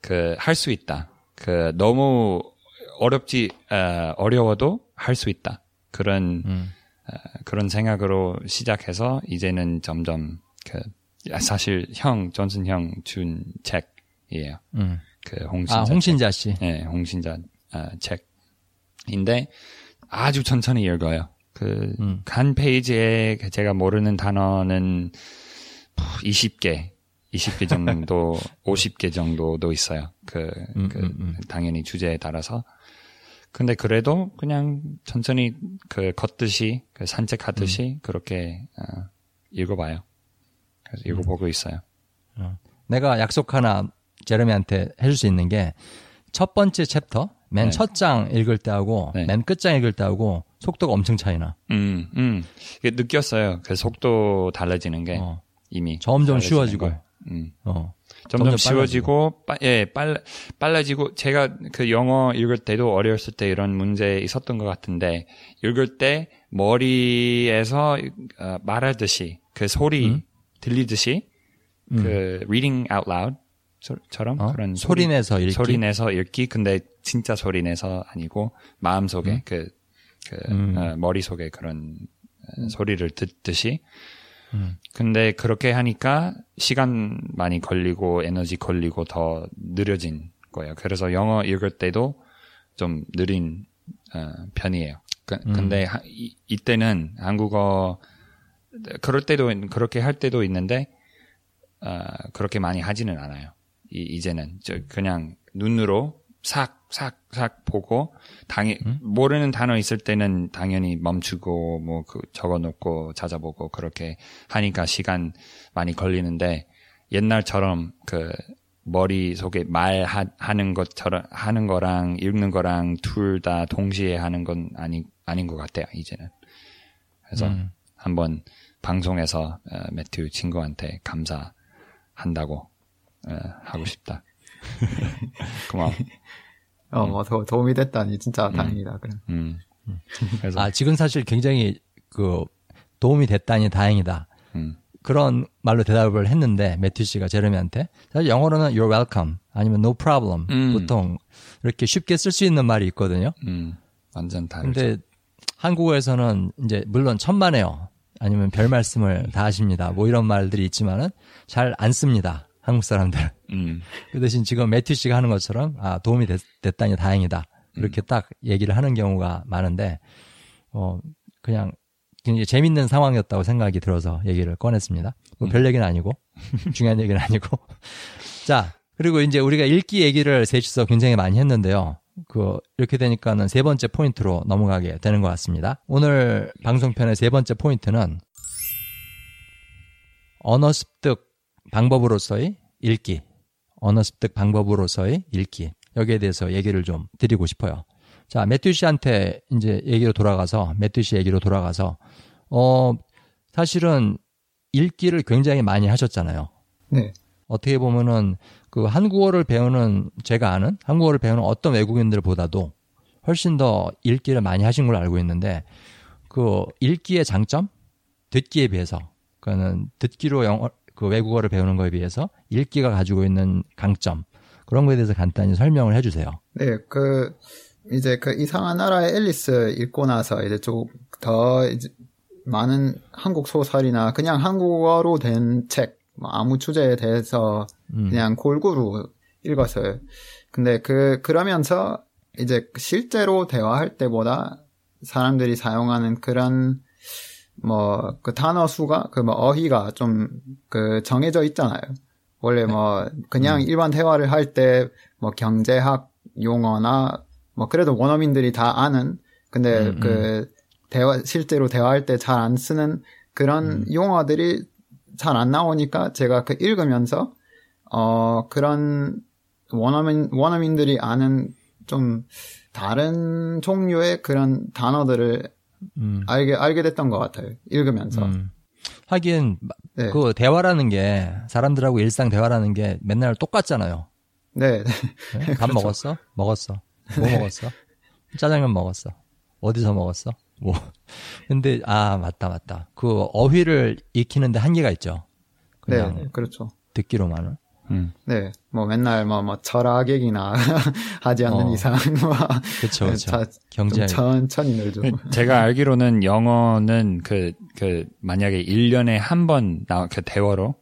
Speaker 2: 그 할 수 있다. 그 너무 어렵지 어, 어려워도 할 수 있다. 그런
Speaker 1: 음.
Speaker 2: 어, 그런 생각으로 시작해서 이제는 점점 그 아, 사실 형 존슨 형준 책이에요.
Speaker 1: 음.
Speaker 2: 그 홍신자.
Speaker 1: 아, 홍신자 씨.
Speaker 2: 네, 홍신자 어, 책인데 아주 천천히 읽어요. 그
Speaker 1: 음.
Speaker 2: 한 페이지에 제가 모르는 단어는 20개, 20개 정도, 50개 정도도 있어요. 그,
Speaker 1: 음,
Speaker 2: 그
Speaker 1: 음, 음.
Speaker 2: 당연히 주제에 따라서. 근데 그래도 그냥 천천히 그 걷듯이, 그 산책하듯이 그렇게 어, 읽어봐요. 그래서 읽어보고 있어요.
Speaker 1: 내가 약속 하나 제레미한테 해줄 수 있는 게 첫 번째 챕터, 맨
Speaker 2: 네.
Speaker 1: 첫장 읽을 때하고
Speaker 2: 네.
Speaker 1: 맨 끝장 읽을 때하고 속도가 엄청 차이나.
Speaker 2: 음, 음. 이게 느꼈어요. 그 속도 달라지는 게
Speaker 1: 어.
Speaker 2: 이미.
Speaker 1: 점점 쉬워지고.
Speaker 2: 걸. 음.
Speaker 1: 어.
Speaker 2: 점점,
Speaker 1: 점점
Speaker 2: 쉬워지고, 빠, 예, 빨, 빨라지고, 제가 그 영어 읽을 때도 어렸을 때 이런 문제 있었던 것 같은데, 읽을 때 머리에서 어, 말하듯이, 그 소리
Speaker 1: 음?
Speaker 2: 들리듯이, 그 reading out loud 처럼
Speaker 1: 어?
Speaker 2: 그런
Speaker 1: 소리 내서 읽기.
Speaker 2: 소리 내서 읽기, 근데 진짜 소리 내서 아니고, 마음 속에, 그, 그,
Speaker 1: 음.
Speaker 2: 어, 머리 속에 그런 어, 소리를 듣듯이,
Speaker 1: 음.
Speaker 2: 근데 그렇게 하니까 시간 많이 걸리고 에너지 걸리고 더 느려진 거예요. 그래서 영어 읽을 때도 좀 느린 어, 편이에요. 그,
Speaker 1: 음.
Speaker 2: 근데 하, 이, 이때는 한국어 그럴 때도 그렇게 할 때도 있는데 어, 그렇게 많이 하지는 않아요. 이, 이제는 저 그냥 눈으로 싹싹싹 보고 당연 모르는 단어 있을 때는 당연히 멈추고 뭐 그 적어 놓고 찾아보고 그렇게 하니까 시간 많이 걸리는데 옛날처럼 그 머릿속에 말하는 것처럼 하는 거랑 읽는 거랑 둘 다 동시에 하는 건 아니 아닌 것 같아요 이제는 그래서
Speaker 1: 음.
Speaker 2: 한번 방송에서 어, 매튜 친구한테 감사한다고 어, 하고 싶다. 고마워.
Speaker 3: 어, 뭐, 도, 도움이 됐다니, 진짜 다행이다, 그럼.
Speaker 2: 음. 그래서
Speaker 1: 아, 지금 사실 굉장히 그 도움이 됐다니 다행이다.
Speaker 2: 음.
Speaker 1: 그런 말로 대답을 했는데 매튜 씨가 제레미한테 사실 영어로는 you're welcome 아니면 no problem
Speaker 2: 음.
Speaker 1: 보통 이렇게 쉽게 쓸 수 있는 말이 있거든요.
Speaker 2: 음, 완전 다르죠.
Speaker 1: 근데 한국어에서는 이제 물론 천만에요. 아니면 별 말씀을 다 하십니다. 뭐 이런 말들이 있지만은 잘 안 씁니다. 한국 사람들은.
Speaker 2: 음,
Speaker 1: 그 대신 지금 매튜 씨가 하는 것처럼 아 도움이 됐, 됐다니 다행이다. 이렇게 딱 얘기를 하는 경우가 많은데 어 그냥 굉장히 재밌는 상황이었다고 생각이 들어서 얘기를 꺼냈습니다. 뭐별 얘기는 아니고 중요한 얘기는 아니고 자 그리고 이제 우리가 읽기 얘기를 셋이서 굉장히 많이 했는데요. 그 이렇게 되니까는 세 번째 포인트로 넘어가게 되는 것 같습니다. 오늘 방송편의 세 번째 포인트는 언어 습득 방법으로서의 읽기, 언어 습득 방법으로서의 읽기 여기에 대해서 얘기를 좀 드리고 싶어요. 자, 매튜 씨한테 이제 얘기로 돌아가서 매튜 씨 얘기로 돌아가서 어 사실은 읽기를 굉장히 많이 하셨잖아요.
Speaker 3: 네.
Speaker 1: 어떻게 보면은 그 한국어를 배우는 제가 아는 한국어를 배우는 어떤 외국인들보다도 훨씬 더 읽기를 많이 하신 걸로 알고 있는데 그 읽기의 장점? 듣기에 비해서. 그거는 듣기로 영어 그 외국어를 배우는 거에 비해서 읽기가 가지고 있는 강점. 그런 거에 대해서 간단히 설명을 해주세요.
Speaker 3: 네, 그, 이제 그 이상한 나라의 앨리스 읽고 나서 이제 좀 더 많은 한국 소설이나 그냥 한국어로 된 책, 뭐 아무 주제에 대해서
Speaker 1: 음.
Speaker 3: 그냥 골고루 읽었어요. 근데 그, 그러면서 이제 실제로 대화할 때보다 사람들이 사용하는 그런 뭐 그 단어 수가 그 뭐 어휘가 좀 그 정해져 있잖아요. 원래 뭐 그냥 일반 대화를 할 때 뭐 경제학 용어나 뭐 그래도 원어민들이 다 아는 근데
Speaker 1: 음,
Speaker 3: 그 대화 실제로 대화할 때 잘 안 쓰는 그런 용어들이 잘 안 나오니까 제가 그 읽으면서 어 그런 원어민 원어민들이 아는 좀 다른 종류의 그런 단어들을
Speaker 1: 음.
Speaker 3: 알게 알게 됐던 것 같아요. 읽으면서.
Speaker 1: 음. 하긴
Speaker 3: 네.
Speaker 1: 그 대화라는 게 사람들하고 일상 대화라는 게 맨날 똑같잖아요.
Speaker 3: 네.
Speaker 1: 네? 밥 먹었어? 먹었어. 뭐 먹었어? 짜장면 먹었어. 어디서 먹었어? 뭐. 근데 아 맞다 맞다. 그 어휘를 익히는데 한계가 있죠.
Speaker 3: 네,
Speaker 1: 그냥
Speaker 3: 그렇죠.
Speaker 1: 듣기로만은.
Speaker 2: 음.
Speaker 3: 네, 뭐 맨날 뭐, 뭐 철학 얘기나 하지 않는
Speaker 1: 어.
Speaker 3: 이상 뭐
Speaker 1: 그렇죠, 그렇죠.
Speaker 3: 자-
Speaker 1: 경제.
Speaker 3: 좀 천천히 늘죠.
Speaker 2: 제가 알기로는 영어는 그, 그, 만약에 1년에 한 번 나, 그 대화로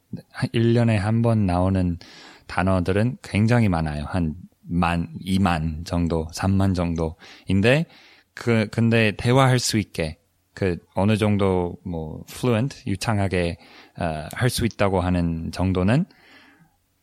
Speaker 2: 1년에 한 번 나오는 단어들은 굉장히 많아요. 한 만, 2만 정도, 3만 정도인데, 그, 근데 대화할 수 있게, 그, 어느 정도, 뭐, fluent, 유창하게, 어, 할 수 있다고 하는 정도는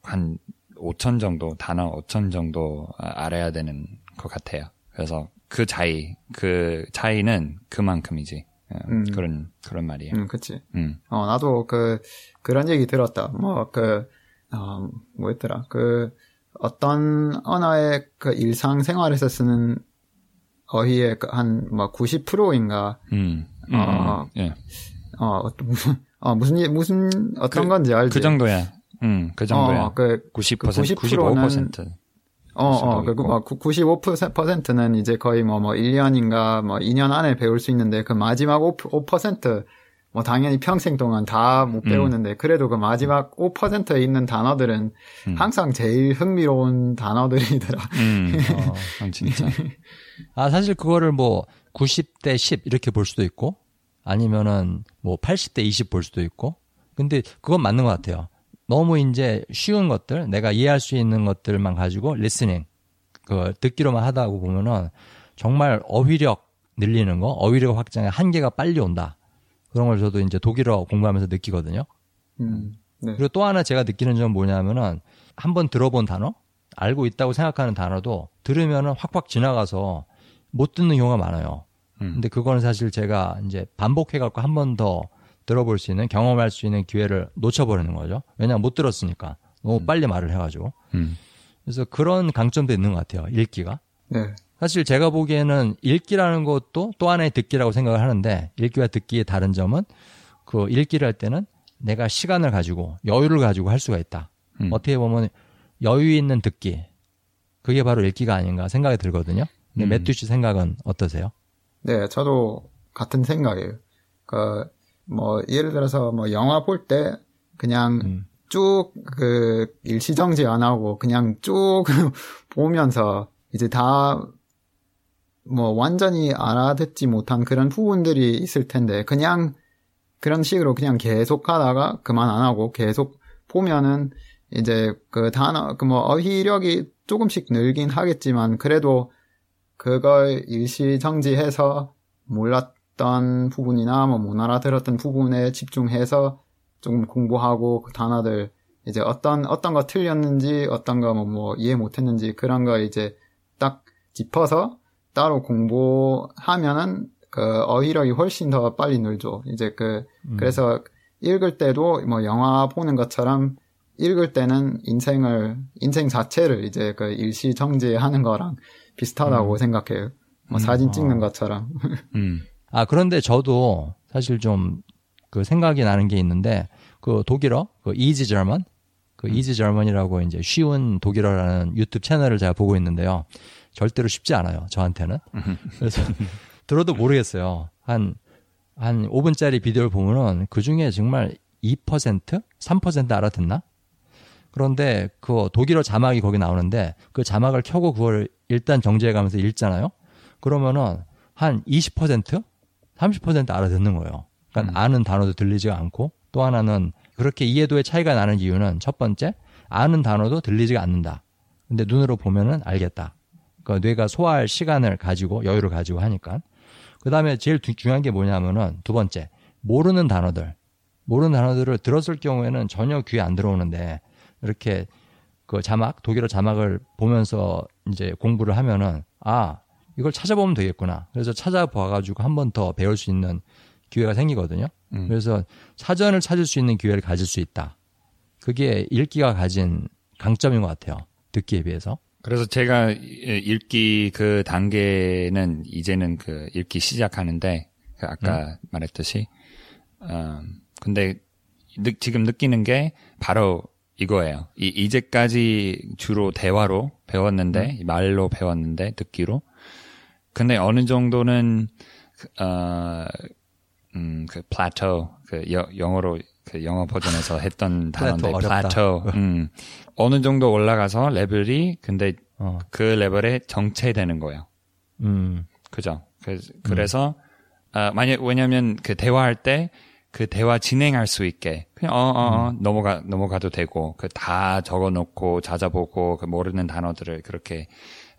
Speaker 2: 한 5천 정도, 단어 5천 정도 어, 알아야 되는 것 같아요. 그래서 그 차이, 그 차이는 그만큼이지. 어,
Speaker 3: 음.
Speaker 2: 그런, 그런 말이에요.
Speaker 3: 음, 그치.
Speaker 2: 음.
Speaker 3: 어, 나도 그, 그런 얘기 들었다. 뭐, 그, 어, 뭐였더라. 그, 어떤 언어의 그 일상생활에서 쓰는 어휘의 그 한, 뭐, 90%인가,
Speaker 2: 음. 음,
Speaker 3: 어,
Speaker 2: 음. 예.
Speaker 3: 어, 무슨, 어, 무슨, 예- 무슨, 어떤
Speaker 2: 그-
Speaker 3: 건지 알지?
Speaker 2: 그 정도야. 음, 그 정도야.
Speaker 3: 어, 그,
Speaker 2: 90%,
Speaker 3: 그90%
Speaker 2: 95%.
Speaker 3: 어, 어,
Speaker 2: 수도
Speaker 3: 그,
Speaker 2: 있고.
Speaker 3: 뭐, 95%는 이제 거의 뭐, 뭐, 1년인가, 뭐, 2년 안에 배울 수 있는데, 그 마지막 5, 5%, 뭐, 당연히 평생 동안 다못
Speaker 2: 음.
Speaker 3: 배우는데, 그래도 그 마지막 5%에 있는 단어들은
Speaker 2: 음.
Speaker 3: 항상 제일 흥미로운 단어들이더라.
Speaker 2: 음.
Speaker 1: 어.
Speaker 2: 어, 진짜.
Speaker 1: 아 사실 그거를 뭐 90대 10 이렇게 볼 수도 있고 아니면은 뭐 80대 20 볼 수도 있고. 근데 그건 맞는 것 같아요. 너무 이제 쉬운 것들, 내가 이해할 수 있는 것들만 가지고 리스닝, 그 듣기로만 하다고 보면은 정말 어휘력 늘리는 거, 어휘력 확장의 한계가 빨리 온다. 그런 걸 저도 이제 독일어 공부하면서 느끼거든요.
Speaker 3: 음, 네.
Speaker 1: 그리고 또 하나 제가 느끼는 점은 뭐냐면은 한번 들어본 단어, 알고 있다고 생각하는 단어도 들으면은 확확 지나가서 못 듣는 경우가 많아요.
Speaker 2: 음.
Speaker 1: 근데 그거는 사실 제가 이제 반복해갖고 한 번 더 들어볼 수 있는 경험할 수 있는 기회를 놓쳐버리는 거죠. 왜냐하면 못 들었으니까 너무 빨리 말을 해가지고.
Speaker 2: 음.
Speaker 1: 그래서 그런 강점도 있는 것 같아요. 읽기가.
Speaker 3: 네.
Speaker 1: 사실 제가 보기에는 읽기라는 것도 또 하나의 듣기라고 생각을 하는데 읽기와 듣기의 다른 점은 그 읽기를 할 때는 내가 시간을 가지고 여유를 가지고 할 수가 있다.
Speaker 2: 음.
Speaker 1: 어떻게 보면 여유 있는 듣기 그게 바로 읽기가 아닌가 생각이 들거든요. 근데
Speaker 2: 음.
Speaker 1: 매튜 씨 생각은 어떠세요?
Speaker 3: 네, 저도 같은 생각이에요. 그, 뭐, 예를 들어서 뭐 영화 볼 때 그냥
Speaker 1: 음.
Speaker 3: 쭉 그 일시정지 안 하고 그냥 쭉 보면서 이제 다 뭐 완전히 알아듣지 못한 그런 부분들이 있을 텐데 그냥 그런 식으로 그냥 계속 하다가 그만 안 하고 계속 보면은 이제 그 단어 그 뭐 어휘력이 조금씩 늘긴 하겠지만 그래도 그걸 일시정지해서 몰랐던 부분이나 뭐 못 알아들었던 부분에 집중해서 조금 공부하고 그 단어들 이제 어떤 어떤 거 틀렸는지 어떤 거뭐뭐 이해 못했는지 그런 거 이제 딱 짚어서 따로 공부하면은 그 어휘력이 훨씬 더 빨리 늘죠. 이제 그 그래서 읽을 때도 뭐 영화 보는 것처럼 읽을 때는 인생을 인생 자체를 이제 그 일시 정지하는 거랑 비슷하다고 생각해요. 뭐 사진 찍는 것처럼.
Speaker 2: 음.
Speaker 1: 아 그런데 저도 사실 좀 그 생각이 나는 게 있는데 그 독일어 그 Easy German 그 Easy German이라고 이제 쉬운 독일어라는 유튜브 채널을 제가 보고 있는데요. 절대로 쉽지 않아요. 저한테는. 그래서 들어도 모르겠어요. 한, 한 5분짜리 비디오를 보면은 그 중에 정말 2%? 3% 알아듣나? 그런데 그 독일어 자막이 거기 나오는데 그 자막을 켜고 그걸 일단 정지해 가면서 읽잖아요? 그러면은 한 20%? 30% 알아듣는 거예요. 그러니까 아는 단어도 들리지가 않고 또 하나는 그렇게 이해도의 차이가 나는 이유는 첫 번째, 아는 단어도 들리지가 않는다. 근데 눈으로 보면은 알겠다. 그 뇌가 소화할 시간을 가지고 여유를 가지고 하니까. 그 다음에 제일 두- 중요한 게 뭐냐면은 두 번째 모르는 단어들 모르는 단어들을 들었을 경우에는 전혀 귀에 안 들어오는데 이렇게 그 자막 독일어 자막을 보면서 이제 공부를 하면은 아 이걸 찾아보면 되겠구나. 그래서 찾아봐가지고 한 번 더 배울 수 있는 기회가 생기거든요.
Speaker 2: 음.
Speaker 1: 그래서 사전을 찾을 수 있는 기회를 가질 수 있다. 그게 읽기가 가진 강점인 것 같아요. 듣기에 비해서.
Speaker 2: 그래서 제가 읽기 그 단계는 이제는 그 읽기 시작하는데 그 아까 말했듯이 음, 근데 느- 지금 느끼는 게 바로 이거예요. 이, 이제까지 주로 대화로 배웠는데 말로 배웠는데 듣기로 근데 어느 정도는 그, 어, 음, 그 플라토 그 여, 영어로 그 영어 버전에서 했던 단어인데 plateau. plateau 음, 어느 정도 올라가서 레벨이 근데
Speaker 1: 어,
Speaker 2: 그 레벨에 정체되는 거예요.
Speaker 1: 음,
Speaker 2: 그죠? 그, 그래서 아, 만약 왜냐하면 그 대화할 때 그 대화 진행할 수 있게 그냥 어, 어, 어 넘어가 넘어가도 되고 그 다 적어놓고 찾아보고 그 모르는 단어들을 그렇게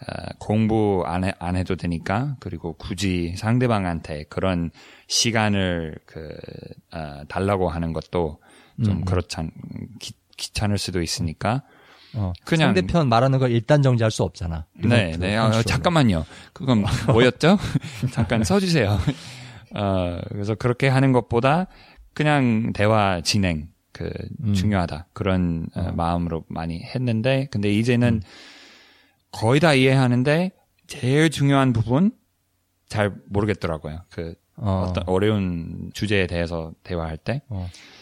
Speaker 2: 어, 공부 안, 해, 안 해도 되니까 그리고 굳이 상대방한테 그런 시간을 그 어, 달라고 하는 것도 좀 그렇잖 귀, 귀찮을 수도 있으니까
Speaker 1: 어.
Speaker 2: 그냥-
Speaker 1: 상대편 말하는 걸 일단 정지할 수 없잖아.
Speaker 2: 네, 네. 어,
Speaker 1: 컨트롤로.
Speaker 2: 잠깐만요. 그건 뭐였죠? 잠깐 써주세요. 어, 그래서 그렇게 하는 것보다 그냥 대화 진행, 그,
Speaker 1: 음.
Speaker 2: 중요하다. 그런 어, 마음으로 많이 했는데, 근데 이제는
Speaker 1: 음.
Speaker 2: 거의 다 이해하는데, 제일 중요한 부분 잘 모르겠더라고요. 그,
Speaker 1: 어,
Speaker 2: 어. 떤 어려운 주제에 대해서 대화할 때.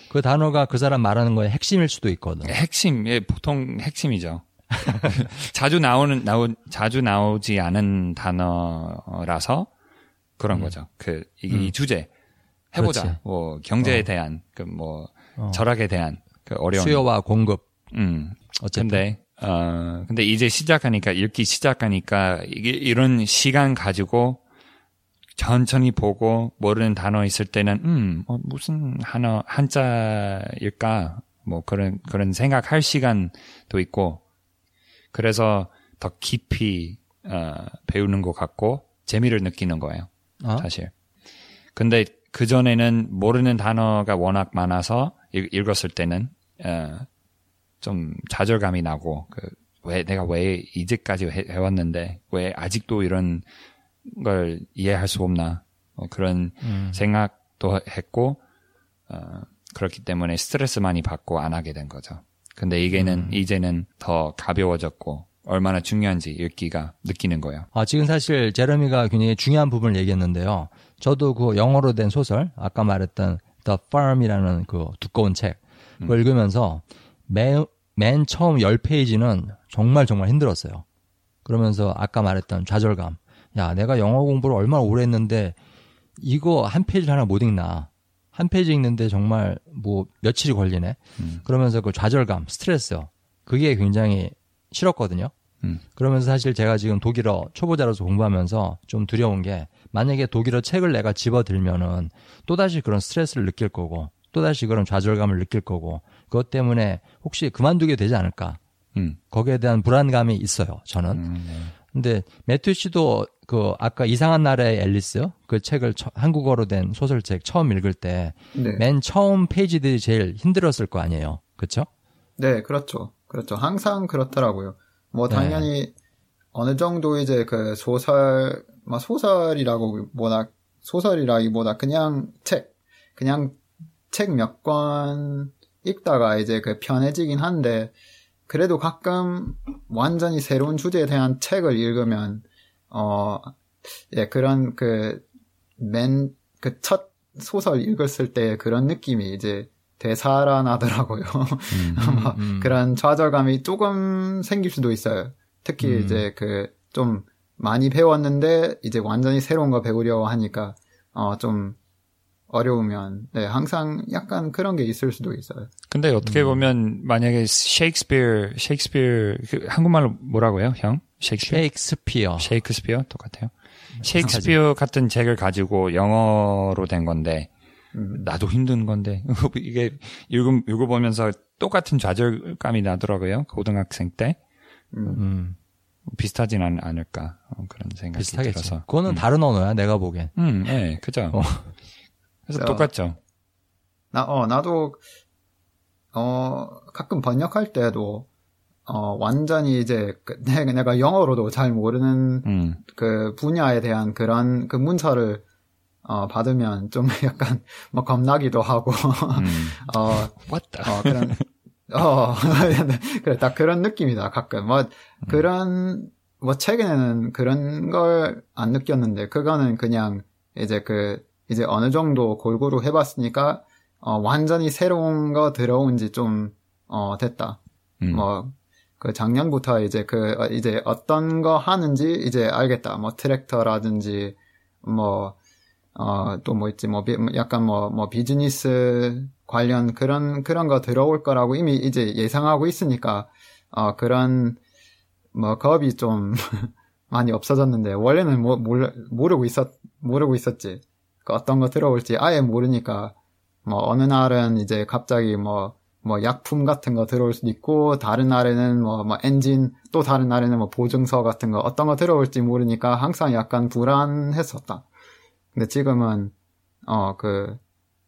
Speaker 1: 그 단어가 그 사람 말하는 거의 핵심일 수도 있거든.
Speaker 2: 핵심, 예, 보통 핵심이죠. 자주 나오는, 나오, 자주 나오지 않은 단어라서 그런 거죠. 그, 이, 이 주제. 해보자.
Speaker 1: 음. 그렇지.
Speaker 2: 뭐, 경제에
Speaker 1: 어.
Speaker 2: 대한, 그 뭐,
Speaker 1: 어.
Speaker 2: 절약에 대한, 그 어려운.
Speaker 1: 수요와 공급.
Speaker 2: 음.
Speaker 1: 어쨌든.
Speaker 2: 근데, 어, 근데 이제 시작하니까, 읽기 시작하니까, 이게, 이런 시간 가지고 천천히 보고 모르는 단어 있을 때는 음, 뭐 무슨 한어 한자일까? 뭐 그런 그런 생각할 시간도 있고 그래서 더 깊이 어, 배우는 것 같고 재미를 느끼는 거예요.
Speaker 1: 어?
Speaker 2: 사실. 근데 그 전에는 모르는 단어가 워낙 많아서 읽, 읽었을 때는 어, 좀 좌절감이 나고 그 왜 내가 왜 이제까지 해, 해왔는데 왜 아직도 이런 걸 이해할 수 없나 뭐 그런
Speaker 1: 음.
Speaker 2: 생각도 했고 어, 그렇기 때문에 스트레스 많이 받고 안 하게 된 거죠. 근데 이게는 이제는 더 가벼워졌고 얼마나 중요한지 읽기가 느끼는 거예요.
Speaker 1: 아, 지금 사실 제레미가 굉장히 중요한 부분을 얘기했는데요. 저도 그 영어로 된 소설, 아까 말했던 The Farm이라는 그 두꺼운 책, 그걸 읽으면서 맨, 맨 처음 10페이지는 정말 정말 힘들었어요. 그러면서 아까 말했던 좌절감. 야, 내가 영어 공부를 얼마나 오래 했는데 이거 한 페이지를 하나 못 읽나. 한 페이지 읽는데 정말 뭐 며칠이 걸리네.
Speaker 2: 음.
Speaker 1: 그러면서 그 좌절감, 스트레스. 그게 굉장히 싫었거든요.
Speaker 2: 음.
Speaker 1: 그러면서 사실 제가 지금 독일어 초보자로서 공부하면서 좀 두려운 게 만약에 독일어 책을 내가 집어들면은 또다시 그런 스트레스를 느낄 거고 또다시 그런 좌절감을 느낄 거고 그것 때문에 혹시 그만두게 되지 않을까
Speaker 2: 음.
Speaker 1: 거기에 대한 불안감이 있어요 저는
Speaker 2: 음, 네.
Speaker 1: 근데 매튜 씨도 그 아까 이상한 나라의 앨리스 그 책을 처- 한국어로 된 소설책 처음 읽을 때맨
Speaker 3: 네.
Speaker 1: 처음 페이지들이 제일 힘들었을 거 아니에요 그렇죠?
Speaker 3: 네, 그렇죠. 그렇죠. 항상 그렇더라고요. 뭐
Speaker 1: 네.
Speaker 3: 당연히 어느 정도 이제 그 소설, 뭐 소설이라고 뭐다 소설이라기보다 그냥 책, 그냥 책 몇 권 읽다가 이제 그 편해지긴 한데 그래도 가끔 완전히 새로운 주제에 대한 책을 읽으면 어, 예, 그런 그 맨 그 첫 소설 읽었을 때 그런 느낌이 이제 되살아나더라고요. 막
Speaker 1: 음.
Speaker 3: 그런 좌절감이 조금 생길 수도 있어요. 특히
Speaker 1: 음.
Speaker 3: 이제 그 좀 많이 배웠는데 이제 완전히 새로운 거 배우려고 하니까 어 좀 어려우면 네 항상 약간 그런 게 있을 수도 있어요.
Speaker 2: 근데 어떻게 보면 만약에 셰익스피어 셰익스피어 그 한국말로 뭐라고요, 형? 셰익스피어?
Speaker 1: 셰익스피어
Speaker 2: 셰이크스피어 똑같아요. 셰익스피어 같은 책을 가지고 영어로 된 건데
Speaker 3: 음.
Speaker 2: 나도 힘든 건데 이게 읽음 읽어보면서 똑같은 좌절감이 나더라고요. 고등학생 때
Speaker 1: 음,
Speaker 2: 비슷하진 않, 않을까 어, 그런 생각이
Speaker 1: 비슷하겠지
Speaker 2: 들어서.
Speaker 1: 그거는 다른 언어야 내가 보기엔
Speaker 2: 음, 네, 그죠.
Speaker 1: 어.
Speaker 2: 그래서
Speaker 3: 자.
Speaker 2: 똑같죠.
Speaker 3: 나, 어, 나도, 어, 가끔 번역할 때도, 어, 완전히 이제, 그, 내, 내가 영어로도 잘 모르는
Speaker 2: 음,
Speaker 3: 그 분야에 대한 그런 그 문서를, 어, 받으면 좀 약간, 뭐, 겁나기도 하고,
Speaker 2: 음.
Speaker 3: 어,
Speaker 2: What the?
Speaker 3: 어, 그런, 어, 그래, 딱 그런 느낌이다, 가끔. 뭐, 그런, 뭐, 최근에는 그런 걸 안 느꼈는데, 그거는 그냥, 이제 그, 이제 어느 정도 골고루 해봤으니까, 어, 완전히 새로운 거 들어온 지 좀, 어, 됐다.
Speaker 2: 음.
Speaker 3: 뭐, 그 작년부터 이제 그, 어, 이제 어떤 거 하는지 이제 알겠다. 뭐, 트랙터라든지, 뭐, 어, 또 뭐 있지, 뭐, 비- 약간 뭐, 뭐, 비즈니스 관련 그런, 그런 거 들어올 거라고 이미 이제 예상하고 있으니까, 어, 그런, 뭐, 겁이 좀 많이 없어졌는데, 원래는 뭐, 몰, 모르고 있었, 모르고 있었지. 그 어떤 거 들어올지 아예 모르니까, 뭐, 어느 날은 이제 갑자기 뭐, 뭐, 약품 같은 거 들어올 수도 있고, 다른 날에는 뭐, 뭐, 엔진, 또 다른 날에는 뭐, 보증서 같은 거, 어떤 거 들어올지 모르니까 항상 약간 불안했었다. 근데 지금은, 어, 그,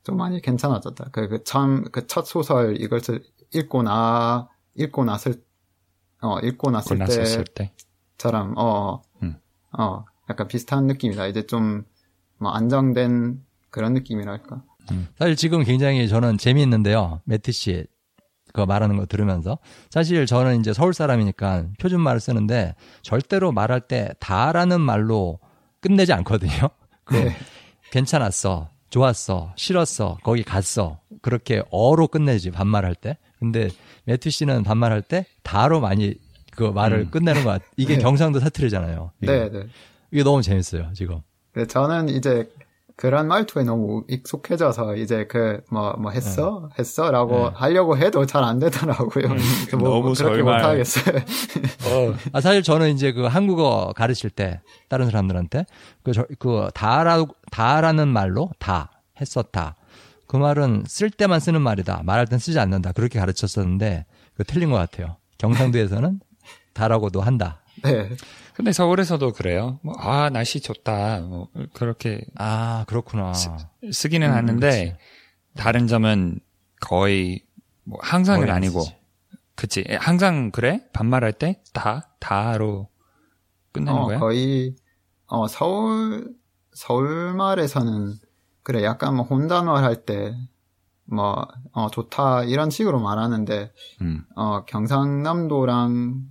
Speaker 3: 좀 많이 괜찮아졌다. 그, 그 참, 그 첫 소설 이것을 읽고 나, 읽고 났을, 어, 읽고 났을
Speaker 2: 때.
Speaker 3: 때처럼, 어, 어,
Speaker 2: 음.
Speaker 3: 어, 약간 비슷한 느낌이다. 이제 좀, 뭐, 안정된 그런 느낌이랄까.
Speaker 1: 사실 지금 굉장히 저는 재미있는데요. 매트 씨, 그 말하는 거 들으면서. 사실 저는 이제 서울 사람이니까 표준말을 쓰는데 절대로 말할 때 다라는 말로 끝내지 않거든요. 그
Speaker 3: 네.
Speaker 1: 괜찮았어. 좋았어. 싫었어. 거기 갔어. 그렇게 어로 끝내지, 반말할 때. 근데 매트 씨는 반말할 때 다로 많이 그 말을
Speaker 2: 음.
Speaker 1: 끝내는 것 같아. 이게
Speaker 3: 네.
Speaker 1: 경상도 사투리잖아요. 이게.
Speaker 3: 네, 네.
Speaker 1: 이게 너무 재밌어요, 지금.
Speaker 3: 네, 저는 이제 그런 말투에 너무 익숙해져서 이제 그 뭐뭐 했어 했어라고 하려고 해도 잘 안 되더라고요. 그래서 뭐
Speaker 2: 너무
Speaker 3: 그렇게 못. 하겠어요.
Speaker 2: 어.
Speaker 1: 아, 사실 저는 이제 그 한국어 가르칠 때 다른 사람들한테 그, 저, 그 다라, 다라는 말로 다 했었다. 그 말은 쓸 때만 쓰는 말이다. 말할 땐 쓰지 않는다. 그렇게 가르쳤었는데 그 틀린 것 같아요. 경상도에서는 다라고도 한다.
Speaker 3: 네.
Speaker 2: 근데 서울에서도 그래요. 뭐, 아, 날씨 좋다. 뭐, 그렇게
Speaker 1: 아, 그렇구나.
Speaker 2: 쓰 기는
Speaker 3: 음,
Speaker 2: 하는데, 다른 점은 거의, 뭐, 항상은
Speaker 1: 거의 안
Speaker 2: 아니고,
Speaker 1: 쓰지.
Speaker 2: 그치. 항상 그래? 반말할 때? 다? 다로 끝내는
Speaker 3: 어,
Speaker 2: 거야?
Speaker 3: 거의 어 서울 서울말에서는 그래 약간 뭐 혼단말 할때 뭐 어 좋다 이런 식으로 말하는데
Speaker 2: 음.
Speaker 3: 어 경상남도랑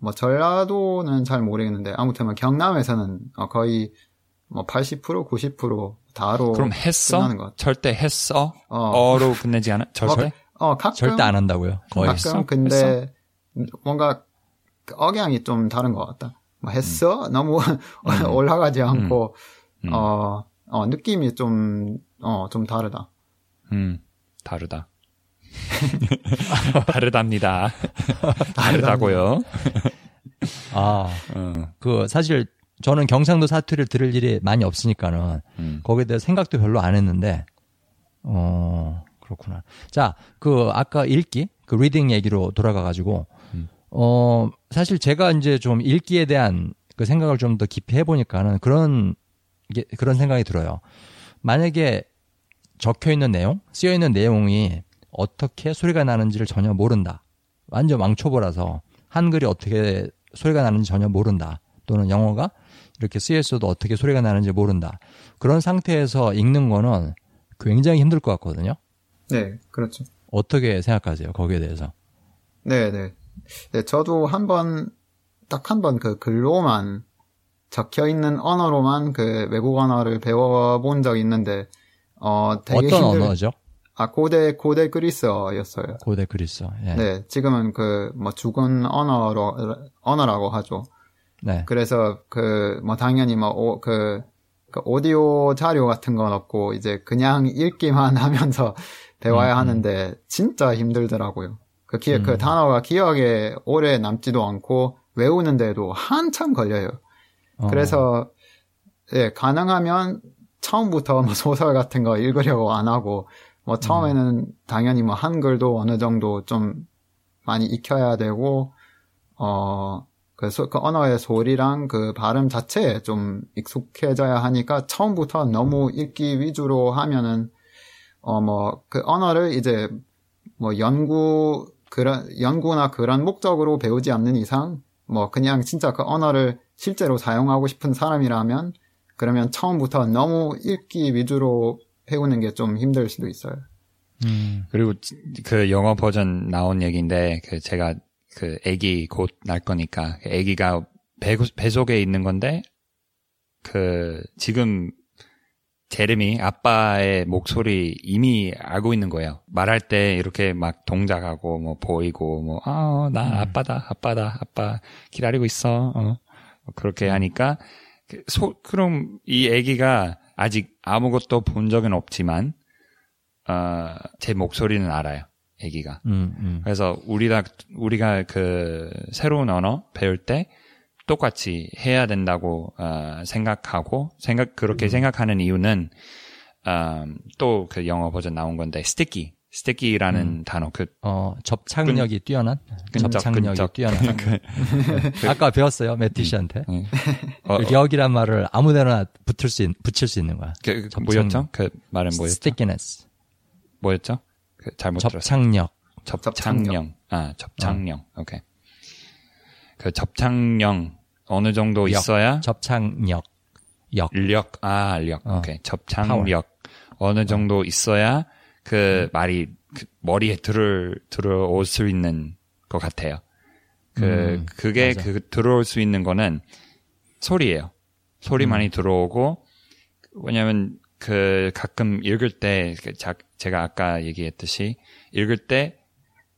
Speaker 3: 뭐 전라도는 잘 모르겠는데 아무튼 뭐 경남에서는 어 거의 뭐 80% 90% 다로
Speaker 2: 그럼 했어?
Speaker 3: 끝나는 것 같아.
Speaker 2: 절대 했어?
Speaker 3: 어,
Speaker 2: 어 로 끝내지 않아? 절대?
Speaker 3: 어 가끔
Speaker 1: 절대 안 한다고요. 거의.
Speaker 3: 가끔
Speaker 2: 했어?
Speaker 3: 근데 뭔가 그 억양이 좀 다른 것 같다. 뭐 했어? 너무 올라가지 않고
Speaker 2: 음.
Speaker 3: 어, 어 느낌이 좀 어, 좀 다르다.
Speaker 2: 음, 다르다. 다르답니다. 다르다고요.
Speaker 1: 아,
Speaker 2: 어,
Speaker 1: 그 사실 저는 경상도 사투리를 들을 일이 많이 없으니까는
Speaker 2: 음.
Speaker 1: 거기에 대해 생각도 별로 안 했는데, 어, 그렇구나. 자, 그 아까 읽기, 그 reading 얘기로 돌아가 가지고,
Speaker 2: 음.
Speaker 1: 어, 사실 제가 이제 좀 읽기에 대한 그 생각을 좀 더 깊이 해보니까는 그런, 그런 생각이 들어요. 만약에 적혀 있는 내용, 쓰여 있는 내용이 어떻게 소리가 나는지를 전혀 모른다. 완전 왕초보라서 한글이 어떻게 소리가 나는지 전혀 모른다. 또는 영어가 이렇게 쓰여 있어도 어떻게 소리가 나는지 모른다. 그런 상태에서 읽는 거는 굉장히 힘들 것 같거든요.
Speaker 3: 네, 그렇죠.
Speaker 1: 어떻게 생각하세요? 거기에 대해서?
Speaker 3: 네, 네. 네, 저도 한 번, 딱 한 번 그 글로만 적혀 있는 언어로만 그 외국 언어를 배워본 적이 있는데, 어, 되게
Speaker 1: 어떤
Speaker 3: 힘들...
Speaker 1: 언어죠?
Speaker 3: 아, 고대, 고대 그리스어였어요.
Speaker 1: 고대 그리스어. 예.
Speaker 3: 네, 지금은 그, 뭐, 죽은 언어로, 언어라고 하죠.
Speaker 1: 네.
Speaker 3: 그래서 그, 뭐, 당연히 뭐, 오, 그, 그 오디오 자료 같은 건 없고, 이제 그냥 읽기만 하면서 배워야
Speaker 1: 음, 음.
Speaker 3: 하는데, 진짜 힘들더라고요. 그 기,
Speaker 1: 음.
Speaker 3: 그 단어가 기억에 오래 남지도 않고, 외우는데도 한참 걸려요.
Speaker 1: 어,
Speaker 3: 그래서, 예, 가능하면 처음부터 뭐 소설 같은 거 읽으려고 안 하고, 뭐 처음에는 당연히 뭐 한글도 어느 정도 좀 많이 익혀야 되고, 어, 그, 소- 그 언어의 소리랑 그 발음 자체에 좀 익숙해져야 하니까 처음부터 너무 읽기 위주로 하면은, 어, 뭐, 그 언어를 이제 뭐 연구, 그런, 연구나 그런 목적으로 배우지 않는 이상, 뭐 그냥 진짜 그 언어를 실제로 사용하고 싶은 사람이라면, 그러면 처음부터 너무 읽기 위주로 배우는 게 좀 힘들 수도 있어요.
Speaker 1: 음,
Speaker 2: 그리고 지- 그 영어 버전 나온 얘기인데 그 제가 그 아기 곧 날 거니까 그 아기가 배, 배 속에 있는 건데 그 지금 제레미 아빠의 목소리 이미 알고 있는 거예요. 말할 때 이렇게 막 동작하고 뭐 보이고 뭐아나 아빠다 아빠다 아빠 기다리고 있어 어. 그렇게 하니까 그 소, 그럼 이 아기가 아직 아무것도 본 적은 없지만 어, 제 목소리는 알아요. 아기가.
Speaker 1: 음, 음.
Speaker 2: 그래서 우리가 우리가 그 새로운 언어 배울 때 똑같이 해야 된다고 어, 생각하고 생각 그렇게 생각하는 이유는 음, 또그 영어 버전 나온 건데 sticky sticky라는 단어 그
Speaker 1: 어, 접착력이 뛰어난?
Speaker 2: 끈적,
Speaker 1: 접착력이
Speaker 2: 끈적.
Speaker 1: 뛰어난. 아까 배웠어요, 매티 씨한테.
Speaker 2: 네. 어, 어,
Speaker 1: 력이란 말을 아무데나 붙을 수, 있, 붙일 수 있는 거야.
Speaker 2: 그, 그 뭐였죠? 그 말은 뭐였죠?
Speaker 1: stickiness.
Speaker 2: 뭐였죠? 그 잘못 들었어요.
Speaker 1: 접착력.
Speaker 2: 아, 접착령. 오케이. 그 접착령 어느 정도
Speaker 1: 역.
Speaker 2: 있어야
Speaker 1: 접착력. 역.
Speaker 2: 력, 아, 력.
Speaker 1: 어.
Speaker 2: 오케이. 접착력. 어느 정도 있어야 그 말이 그 머리에 들을, 들어올 수 있는 것 같아요. 그,
Speaker 1: 음,
Speaker 2: 그게
Speaker 1: 맞아.
Speaker 2: 그 들어올 수 있는 거는 소리예요. 소리
Speaker 1: 음.
Speaker 2: 많이 들어오고, 왜냐면 그 가끔 읽을 때, 그 자- 제가 아까 얘기했듯이 읽을 때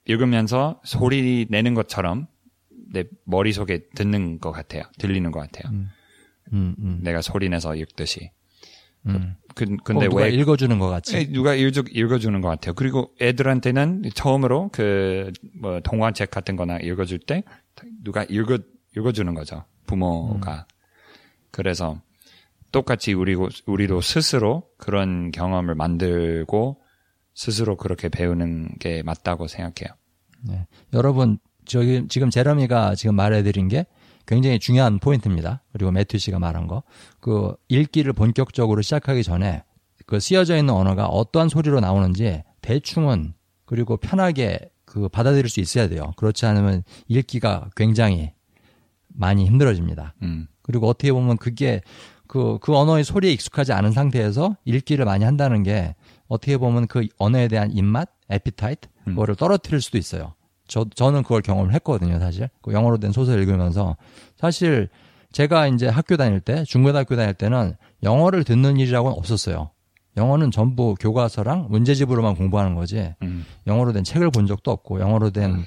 Speaker 2: 읽으면서 소리 내는 것처럼 내 머릿속에 듣는 것 같아요. 들리는 것 같아요.
Speaker 1: 음, 음.
Speaker 2: 내가 소리 내서 읽듯이.
Speaker 1: 음.
Speaker 2: 그,
Speaker 1: 꼭
Speaker 2: 근데
Speaker 1: 누가
Speaker 2: 왜
Speaker 1: 읽어주는 것 같이.
Speaker 2: 예, 누가 읽어, 읽어주는 것 같아요. 그리고 애들한테는 처음으로 그, 뭐, 동화책 같은 거나 읽어줄 때 누가 읽어, 읽어주는 거죠. 부모가. 그래서 똑같이 우리, 우리도 스스로 그런 경험을 만들고 스스로 그렇게 배우는 게 맞다고 생각해요.
Speaker 1: 네. 여러분, 저기, 지금 제러미가 지금 말해드린 게 굉장히 중요한 포인트입니다. 그리고 매튜 씨가 말한 거. 그 읽기를 본격적으로 시작하기 전에 그 쓰여져 있는 언어가 어떠한 소리로 나오는지 대충은 그리고 편하게 그 받아들일 수 있어야 돼요. 그렇지 않으면 읽기가 굉장히 많이 힘들어집니다.
Speaker 2: 음,
Speaker 1: 그리고 어떻게 보면 그게 그, 그 언어의 소리에 익숙하지 않은 상태에서 읽기를 많이 한다는 게 어떻게 보면 그 언어에 대한 입맛, 에피타이트,
Speaker 2: 음.
Speaker 1: 그거를 떨어뜨릴 수도 있어요. 저, 저는 그걸 경험을 했거든요, 사실. 그 영어로 된 소설 읽으면서. 사실 제가 이제 학교 다닐 때, 중고등학교 다닐 때는 영어를 듣는 일이라고는 없었어요. 영어는 전부 교과서랑 문제집으로만 공부하는 거지,
Speaker 2: 음,
Speaker 1: 영어로 된 책을 본 적도 없고, 영어로 된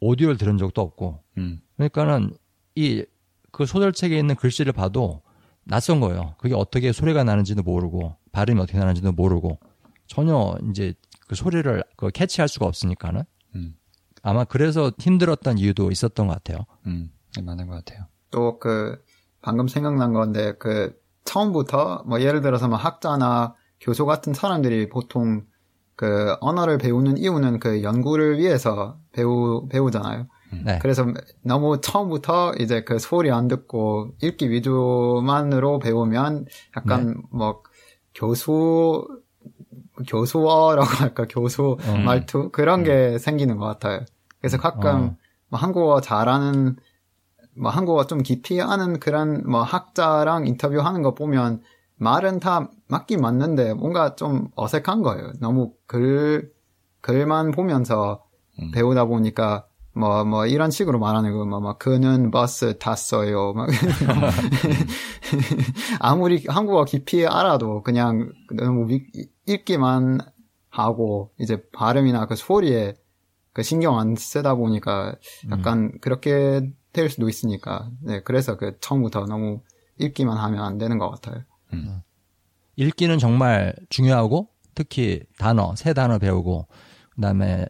Speaker 1: 오디오를 들은 적도 없고,
Speaker 2: 음,
Speaker 1: 그러니까는 이 그 소설책에 있는 글씨를 봐도 낯선 거예요. 그게 어떻게 소리가 나는지도 모르고 발음이 어떻게 나는지도 모르고 전혀 이제 그 소리를 그 캐치할 수가 없으니까는
Speaker 2: 음,
Speaker 1: 아마 그래서 힘들었던 이유도 있었던 것 같아요.
Speaker 2: 음, 네, 맞는 것 같아요.
Speaker 3: 또 그 방금 생각난 건데 그 처음부터 뭐 예를 들어서 뭐 학자나 교수 같은 사람들이 보통 그 언어를 배우는 이유는 그 연구를 위해서 배우 배우잖아요.
Speaker 1: 네.
Speaker 3: 그래서 너무 처음부터 이제 그 소리 안 듣고 읽기 위주만으로 배우면 약간 뭐 교수 교수어라고 할까 교수
Speaker 1: 음.
Speaker 3: 말투 그런 게 생기는 것 같아요. 그래서 가끔
Speaker 1: 어.
Speaker 3: 뭐 한국어 잘하는 뭐 한국어 좀 깊이 아는 그런 뭐 학자랑 인터뷰하는 거 보면 말은 다 맞긴 맞는데 뭔가 좀 어색한 거예요. 너무 글 글만 보면서
Speaker 2: 음.
Speaker 3: 배우다 보니까 뭐, 뭐, 이런 식으로 말하는 거, 뭐, 막, 그는 버스 탔어요. 막, 아무리 한국어 깊이 알아도 그냥 너무 위- 읽기만 하고, 이제 발음이나 그 소리에 그 신경 안 쓰다 보니까 약간 그렇게 될 수도 있으니까, 네, 그래서 그 처음부터 너무 읽기만 하면 안 되는 것 같아요.
Speaker 1: 읽기는 정말 중요하고 특히 단어, 새 단어 배우고 그다음에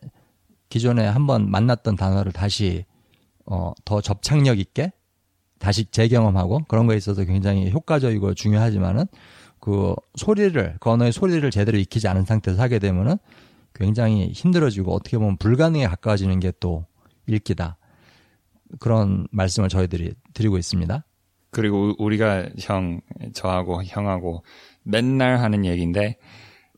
Speaker 1: 기존에 한번 만났던 단어를 다시 어, 더 접착력 있게 다시 재경험하고 그런 거에 있어서 굉장히 효과적이고 중요하지만은 그 소리를 그 언어의 소리를 제대로 익히지 않은 상태에서 하게 되면은 굉장히 힘들어지고 어떻게 보면 불가능에 가까워지는 게 또 읽기다 그런 말씀을 저희들이 드리고 있습니다.
Speaker 2: 그리고 우- 우리가 형, 저하고 형하고 맨날 하는 얘기인데,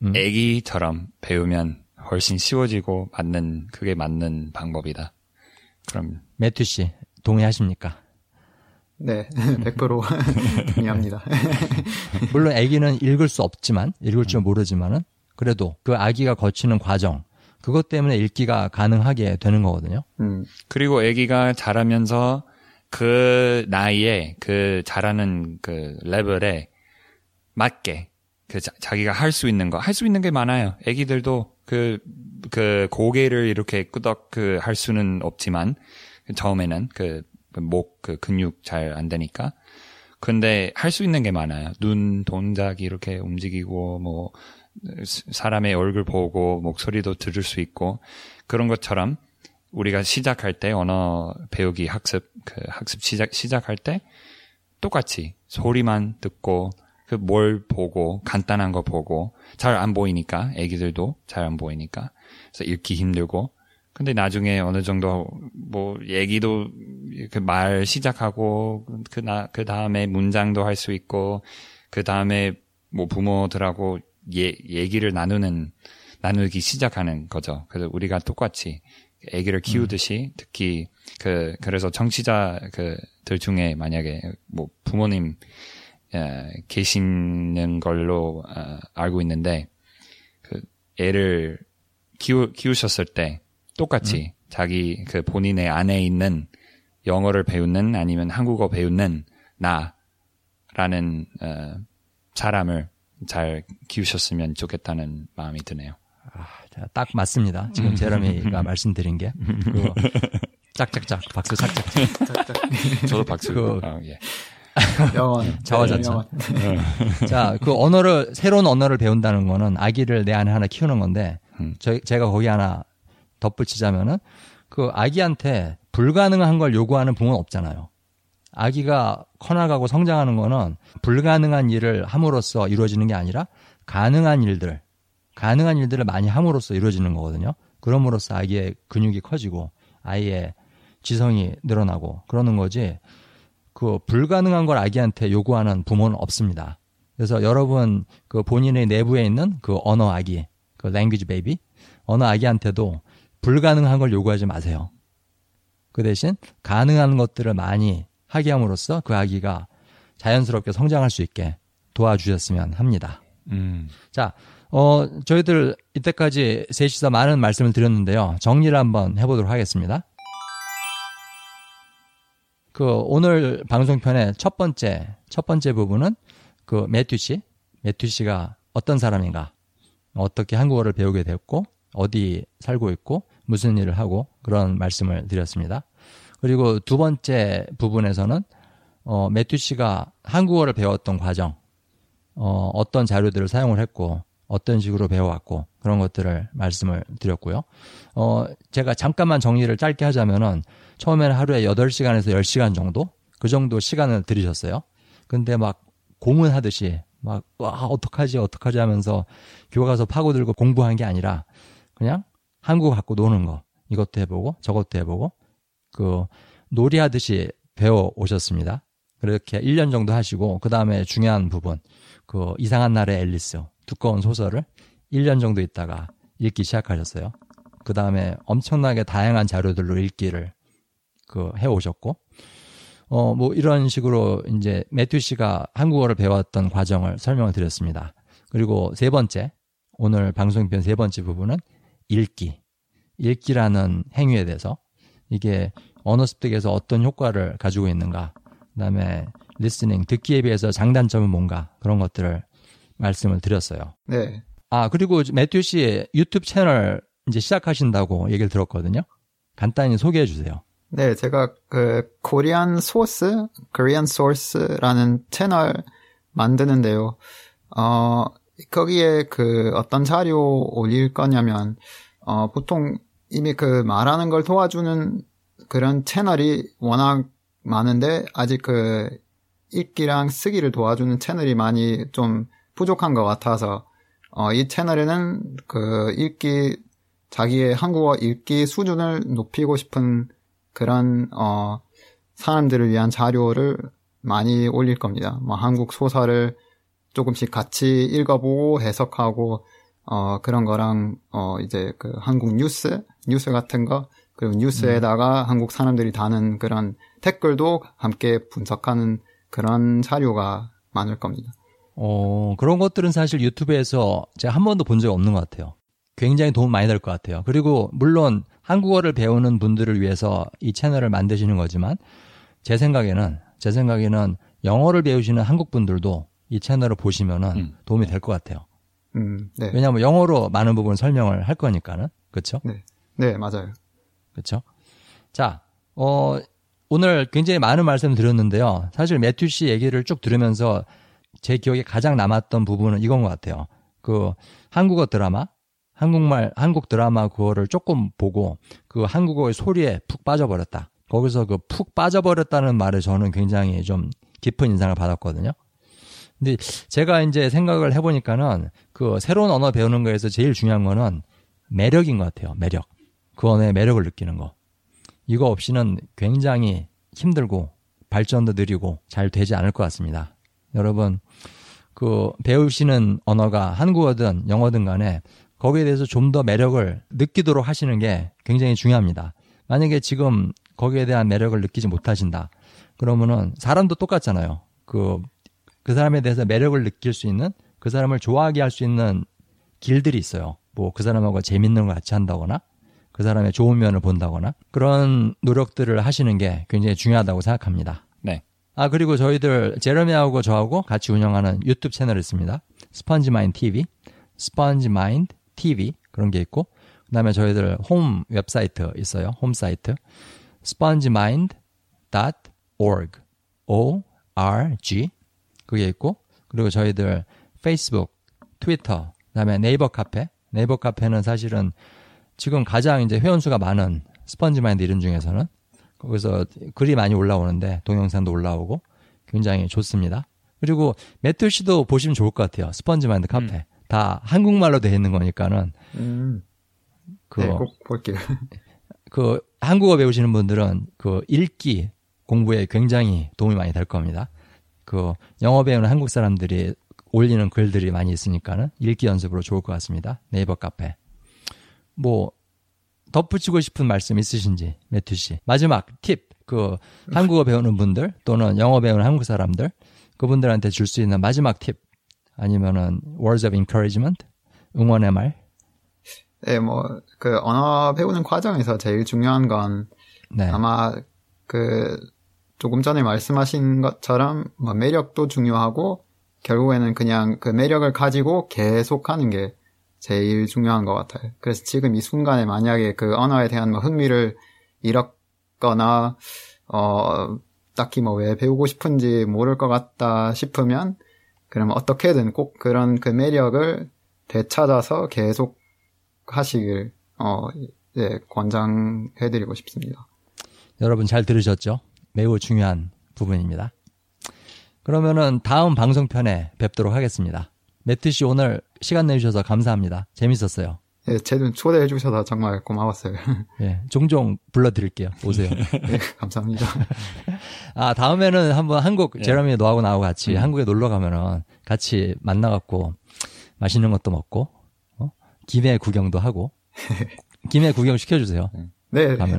Speaker 1: 음.
Speaker 2: 애기처럼 배우면 훨씬 쉬워지고 맞는, 그게 맞는 방법이다. 그럼,
Speaker 1: 매튜 씨 동의하십니까?
Speaker 3: 네, 100% 동의합니다.
Speaker 1: 물론 아기는 읽을 수 없지만 읽을 줄 모르지만은 그래도 그 아기가 거치는 과정 그것 때문에 읽기가 가능하게 되는 거거든요.
Speaker 3: 음,
Speaker 2: 그리고 애기가 자라면서 그 나이에 그 자라는 그 레벨에 맞게 그 자, 기가 할 수 있는 거, 할 수 있는 게 많아요. 애기들도 그, 그 고개를 이렇게 끄덕 그 할 수는 없지만 처음에는 그 목 그 근육 잘 안 되니까. 근데 할 수 있는 게 많아요. 눈 동작이 이렇게 움직이고 뭐 사람의 얼굴 보고 목소리도 들을 수 있고 그런 것처럼 우리가 시작할 때 언어 배우기 학습 그 학습 시작 시작할 때 똑같이 소리만 듣고 그 뭘 보고 간단한 거 보고 잘 안 보이니까 애기들도 잘 안 보이니까. 그래서 읽기 힘들고. 근데 나중에 어느 정도 뭐 얘기도 그 말 시작하고 그나 그 다음에 문장도 할 수 있고 그 다음에 뭐 부모들하고 예, 얘기를 나누는 나누기 시작하는 거죠. 그래서 우리가 똑같이 아기를 키우듯이 특히 그 그래서 정치자 그들 중에 만약에 뭐 부모님 에, 계시는 걸로 어, 알고 있는데 그 애를 키우 키우셨을 때 똑같이 자기 그 본인의 안에 있는 영어를 배우는 아니면 한국어 배우는 나라는 어, 사람을 잘 키우셨으면 좋겠다는 마음이 드네요.
Speaker 1: 자, 딱 맞습니다. 지금 제러미가 말씀드린 게. 그 짝짝짝 박수 짝짝짝.
Speaker 2: 저도 박수.
Speaker 1: 그-
Speaker 2: 어, 예.
Speaker 3: 영원.
Speaker 1: 자화자찬.
Speaker 3: 네,
Speaker 1: 자, 그 언어를 새로운 언어를 배운다는 거는 아기를 내 안에 하나 키우는 건데
Speaker 2: 음.
Speaker 1: 저, 제가 거기 하나 덧붙이자면은 그 아기한테 불가능한 걸 요구하는 부모는 없잖아요. 아기가 커나가고 성장하는 거는 불가능한 일을 함으로써 이루어지는 게 아니라 가능한 일들, 가능한 일들을 많이 함으로써 이루어지는 거거든요. 그럼으로써 아기의 근육이 커지고 아이의 지성이 늘어나고 그러는 거지. 그 불가능한 걸 아기한테 요구하는 부모는 없습니다. 그래서 여러분 그 본인의 내부에 있는 그 언어 아기, 그 language baby, 언어 아기한테도 불가능한 걸 요구하지 마세요. 그 대신 가능한 것들을 많이 하게 함으로써 그 아기가 자연스럽게 성장할 수 있게 도와주셨으면 합니다.
Speaker 2: 음.
Speaker 1: 자, 어, 저희들 이때까지 셋이서 많은 말씀을 드렸는데요. 정리를 한번 해보도록 하겠습니다. 그 오늘 방송편의 첫 번째, 첫 번째 부분은 그 매튜 씨, 매튜 씨가 어떤 사람인가, 어떻게 한국어를 배우게 됐고, 어디 살고 있고, 무슨 일을 하고, 그런 말씀을 드렸습니다. 그리고 두 번째 부분에서는 어, 매튜 씨가 한국어를 배웠던 과정, 어, 어떤 자료들을 사용을 했고, 어떤 식으로 배워왔고, 그런 것들을 말씀을 드렸고요. 어, 제가 잠깐만 정리를 짧게 하자면은, 처음에는 하루에 8시간에서 10시간 정도? 그 정도 시간을 들이셨어요. 근데 막 고문하듯이, 막, 와, 어떡하지, 어떡하지 하면서 교과서 파고들고 공부한 게 아니라, 그냥 한국어 갖고 노는 거. 이것도 해보고, 저것도 해보고, 그, 놀이하듯이 배워 오셨습니다. 그렇게 1년 정도 하시고, 그 다음에 중요한 부분, 그 이상한 날의 앨리스 두꺼운 소설을 1년 정도 있다가 읽기 시작하셨어요. 그 다음에 엄청나게 다양한 자료들로 읽기를 그 해오셨고, 어, 뭐 이런 식으로 이제 매튜 씨가 한국어를 배웠던 과정을 설명을 드렸습니다. 그리고 세 번째, 오늘 방송편 세 번째 부분은 읽기. 읽기라는 행위에 대해서 이게 언어 습득에서 어떤 효과를 가지고 있는가, 그 다음에 listening, 듣기에 비해서 장단점은 뭔가 그런 것들을 말씀을 드렸어요.
Speaker 3: 네.
Speaker 1: 아, 그리고 매튜 씨 유튜브 채널 이제 시작하신다고 얘기를 들었거든요. 간단히 소개해 주세요.
Speaker 3: 네, 제가 그 코리안 소스, 코리안 소스라는 채널 만드는데요. 어, 거기에 그 어떤 자료 올릴 거냐면 어, 보통 이미 그 말하는 걸 도와주는 그런 채널이 워낙 많은데 아직 그 읽기랑 쓰기를 도와주는 채널이 많이 좀 부족한 것 같아서 어, 이 채널에는 그 읽기 자기의 한국어 읽기 수준을 높이고 싶은 그런 어, 사람들을 위한 자료를 많이 올릴 겁니다. 뭐 한국 소설을 조금씩 같이 읽어보고 해석하고 어, 그런 거랑 어, 이제 그 한국 뉴스 뉴스 같은 거 그리고 뉴스에다가 한국 사람들이 다는 그런 댓글도 함께 분석하는 그런 자료가 많을 겁니다.
Speaker 1: 어, 그런 것들은 사실 유튜브에서 제가 한 번도 본 적이 없는 것 같아요. 굉장히 도움 많이 될 것 같아요. 그리고 물론 한국어를 배우는 분들을 위해서 이 채널을 만드시는 거지만 제 생각에는 제 생각에는 영어를 배우시는 한국 분들도 이 채널을 보시면은
Speaker 2: 음.
Speaker 1: 도움이 될 것 같아요.
Speaker 3: 음, 네.
Speaker 1: 왜냐하면 영어로 많은 부분 설명을 할 거니까는 그렇죠?
Speaker 3: 네. 네, 맞아요.
Speaker 1: 그렇죠? 자, 어, 오늘 굉장히 많은 말씀 드렸는데요. 사실 매튜 씨 얘기를 쭉 들으면서 제 기억에 가장 남았던 부분은 이건 것 같아요. 그 한국어 드라마, 한국말, 한국 드라마 그거를 조금 보고 그 한국어의 소리에 푹 빠져버렸다. 거기서 그 푹 빠져버렸다는 말에 저는 굉장히 좀 깊은 인상을 받았거든요. 근데 제가 이제 생각을 해보니까는 그 새로운 언어 배우는 거에서 제일 중요한 거는 매력인 것 같아요. 매력. 그 언어의 매력을 느끼는 거. 이거 없이는 굉장히 힘들고 발전도 느리고 잘 되지 않을 것 같습니다. 여러분, 그 배우시는 언어가 한국어든 영어든 간에 거기에 대해서 좀 더 매력을 느끼도록 하시는 게 굉장히 중요합니다. 만약에 지금 거기에 대한 매력을 느끼지 못하신다. 그러면은 사람도 똑같잖아요. 그, 그 사람에 대해서 매력을 느낄 수 있는 그 사람을 좋아하게 할 수 있는 길들이 있어요. 뭐 그 사람하고 재밌는 걸 같이 한다거나 그 사람의 좋은 면을 본다거나 그런 노력들을 하시는 게 굉장히 중요하다고 생각합니다.
Speaker 2: 네.
Speaker 1: 아 그리고 저희들 제레미하고 저하고 같이 운영하는 유튜브 채널이 있습니다. 스펀지마인드 TV, 스펀지마인드 TV 그런 게 있고 그다음에 저희들 홈 웹사이트 있어요. 홈 사이트 spongemind.org o RG 그게 있고 그리고 저희들 페이스북, 트위터, 그다음에 네이버 카페. 네이버 카페는 사실은 지금 가장 이제 회원수가 많은 스펀지 마인드 이름 중에서는 거기서 글이 많이 올라오는데 동영상도 올라오고 굉장히 좋습니다. 그리고 매튜 씨도 보시면 좋을 것 같아요. 스펀지 마인드 카페. 음. 다 한국말로 되어 있는 거니까는
Speaker 3: 음. 그, 네, 꼭 볼게요.
Speaker 1: 그 한국어 배우시는 분들은 그 읽기 공부에 굉장히 도움이 많이 될 겁니다. 그 영어 배우는 한국 사람들이 올리는 글들이 많이 있으니까는 읽기 연습으로 좋을 것 같습니다. 네이버 카페. 뭐 덧붙이고 싶은 말씀 있으신지 매튜 씨. 마지막 팁. 그 한국어 배우는 분들 또는 영어 배우는 한국 사람들 그분들한테 줄 수 있는 마지막 팁 아니면은 words of encouragement 응원의 말.
Speaker 3: 네, 뭐 그 언어 배우는 과정에서 제일 중요한 건 네. 아마 그 조금 전에 말씀하신 것처럼 뭐 매력도 중요하고 결국에는 그냥 그 매력을 가지고 계속하는 게 제일 중요한 것 같아요. 그래서 지금 이 순간에 만약에 그 언어에 대한 뭐 흥미를 잃었거나 어 딱히 뭐 왜 배우고 싶은지 모를 것 같다 싶으면 그러면 어떻게든 꼭 그런 그 매력을 되찾아서 계속 하시길 어 예, 권장해드리고 싶습니다.
Speaker 1: 여러분 잘 들으셨죠? 매우 중요한 부분입니다. 그러면은 다음 방송편에 뵙도록 하겠습니다. 매트 씨 오늘 시간 내주셔서 감사합니다. 재밌었어요.
Speaker 3: 예, 제눈 초대해 주셔서 정말 고마웠어요.
Speaker 1: 예, 종종 불러드릴게요. 오세요.
Speaker 3: 예, 감사합니다.
Speaker 1: 아, 다음에는 한번 한국 예. 제러미 너하고 나하고 같이 음. 한국에 놀러 가면은 같이 만나갖고 맛있는 것도 먹고, 어? 김해 구경도 하고, 김해 구경 시켜주세요.
Speaker 3: 네. 가면.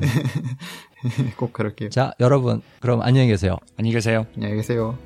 Speaker 3: 꼭 그럴게요.
Speaker 1: 자, 여러분, 그럼 안녕히 계세요.
Speaker 2: 안녕히 계세요.
Speaker 3: 안녕히 계세요.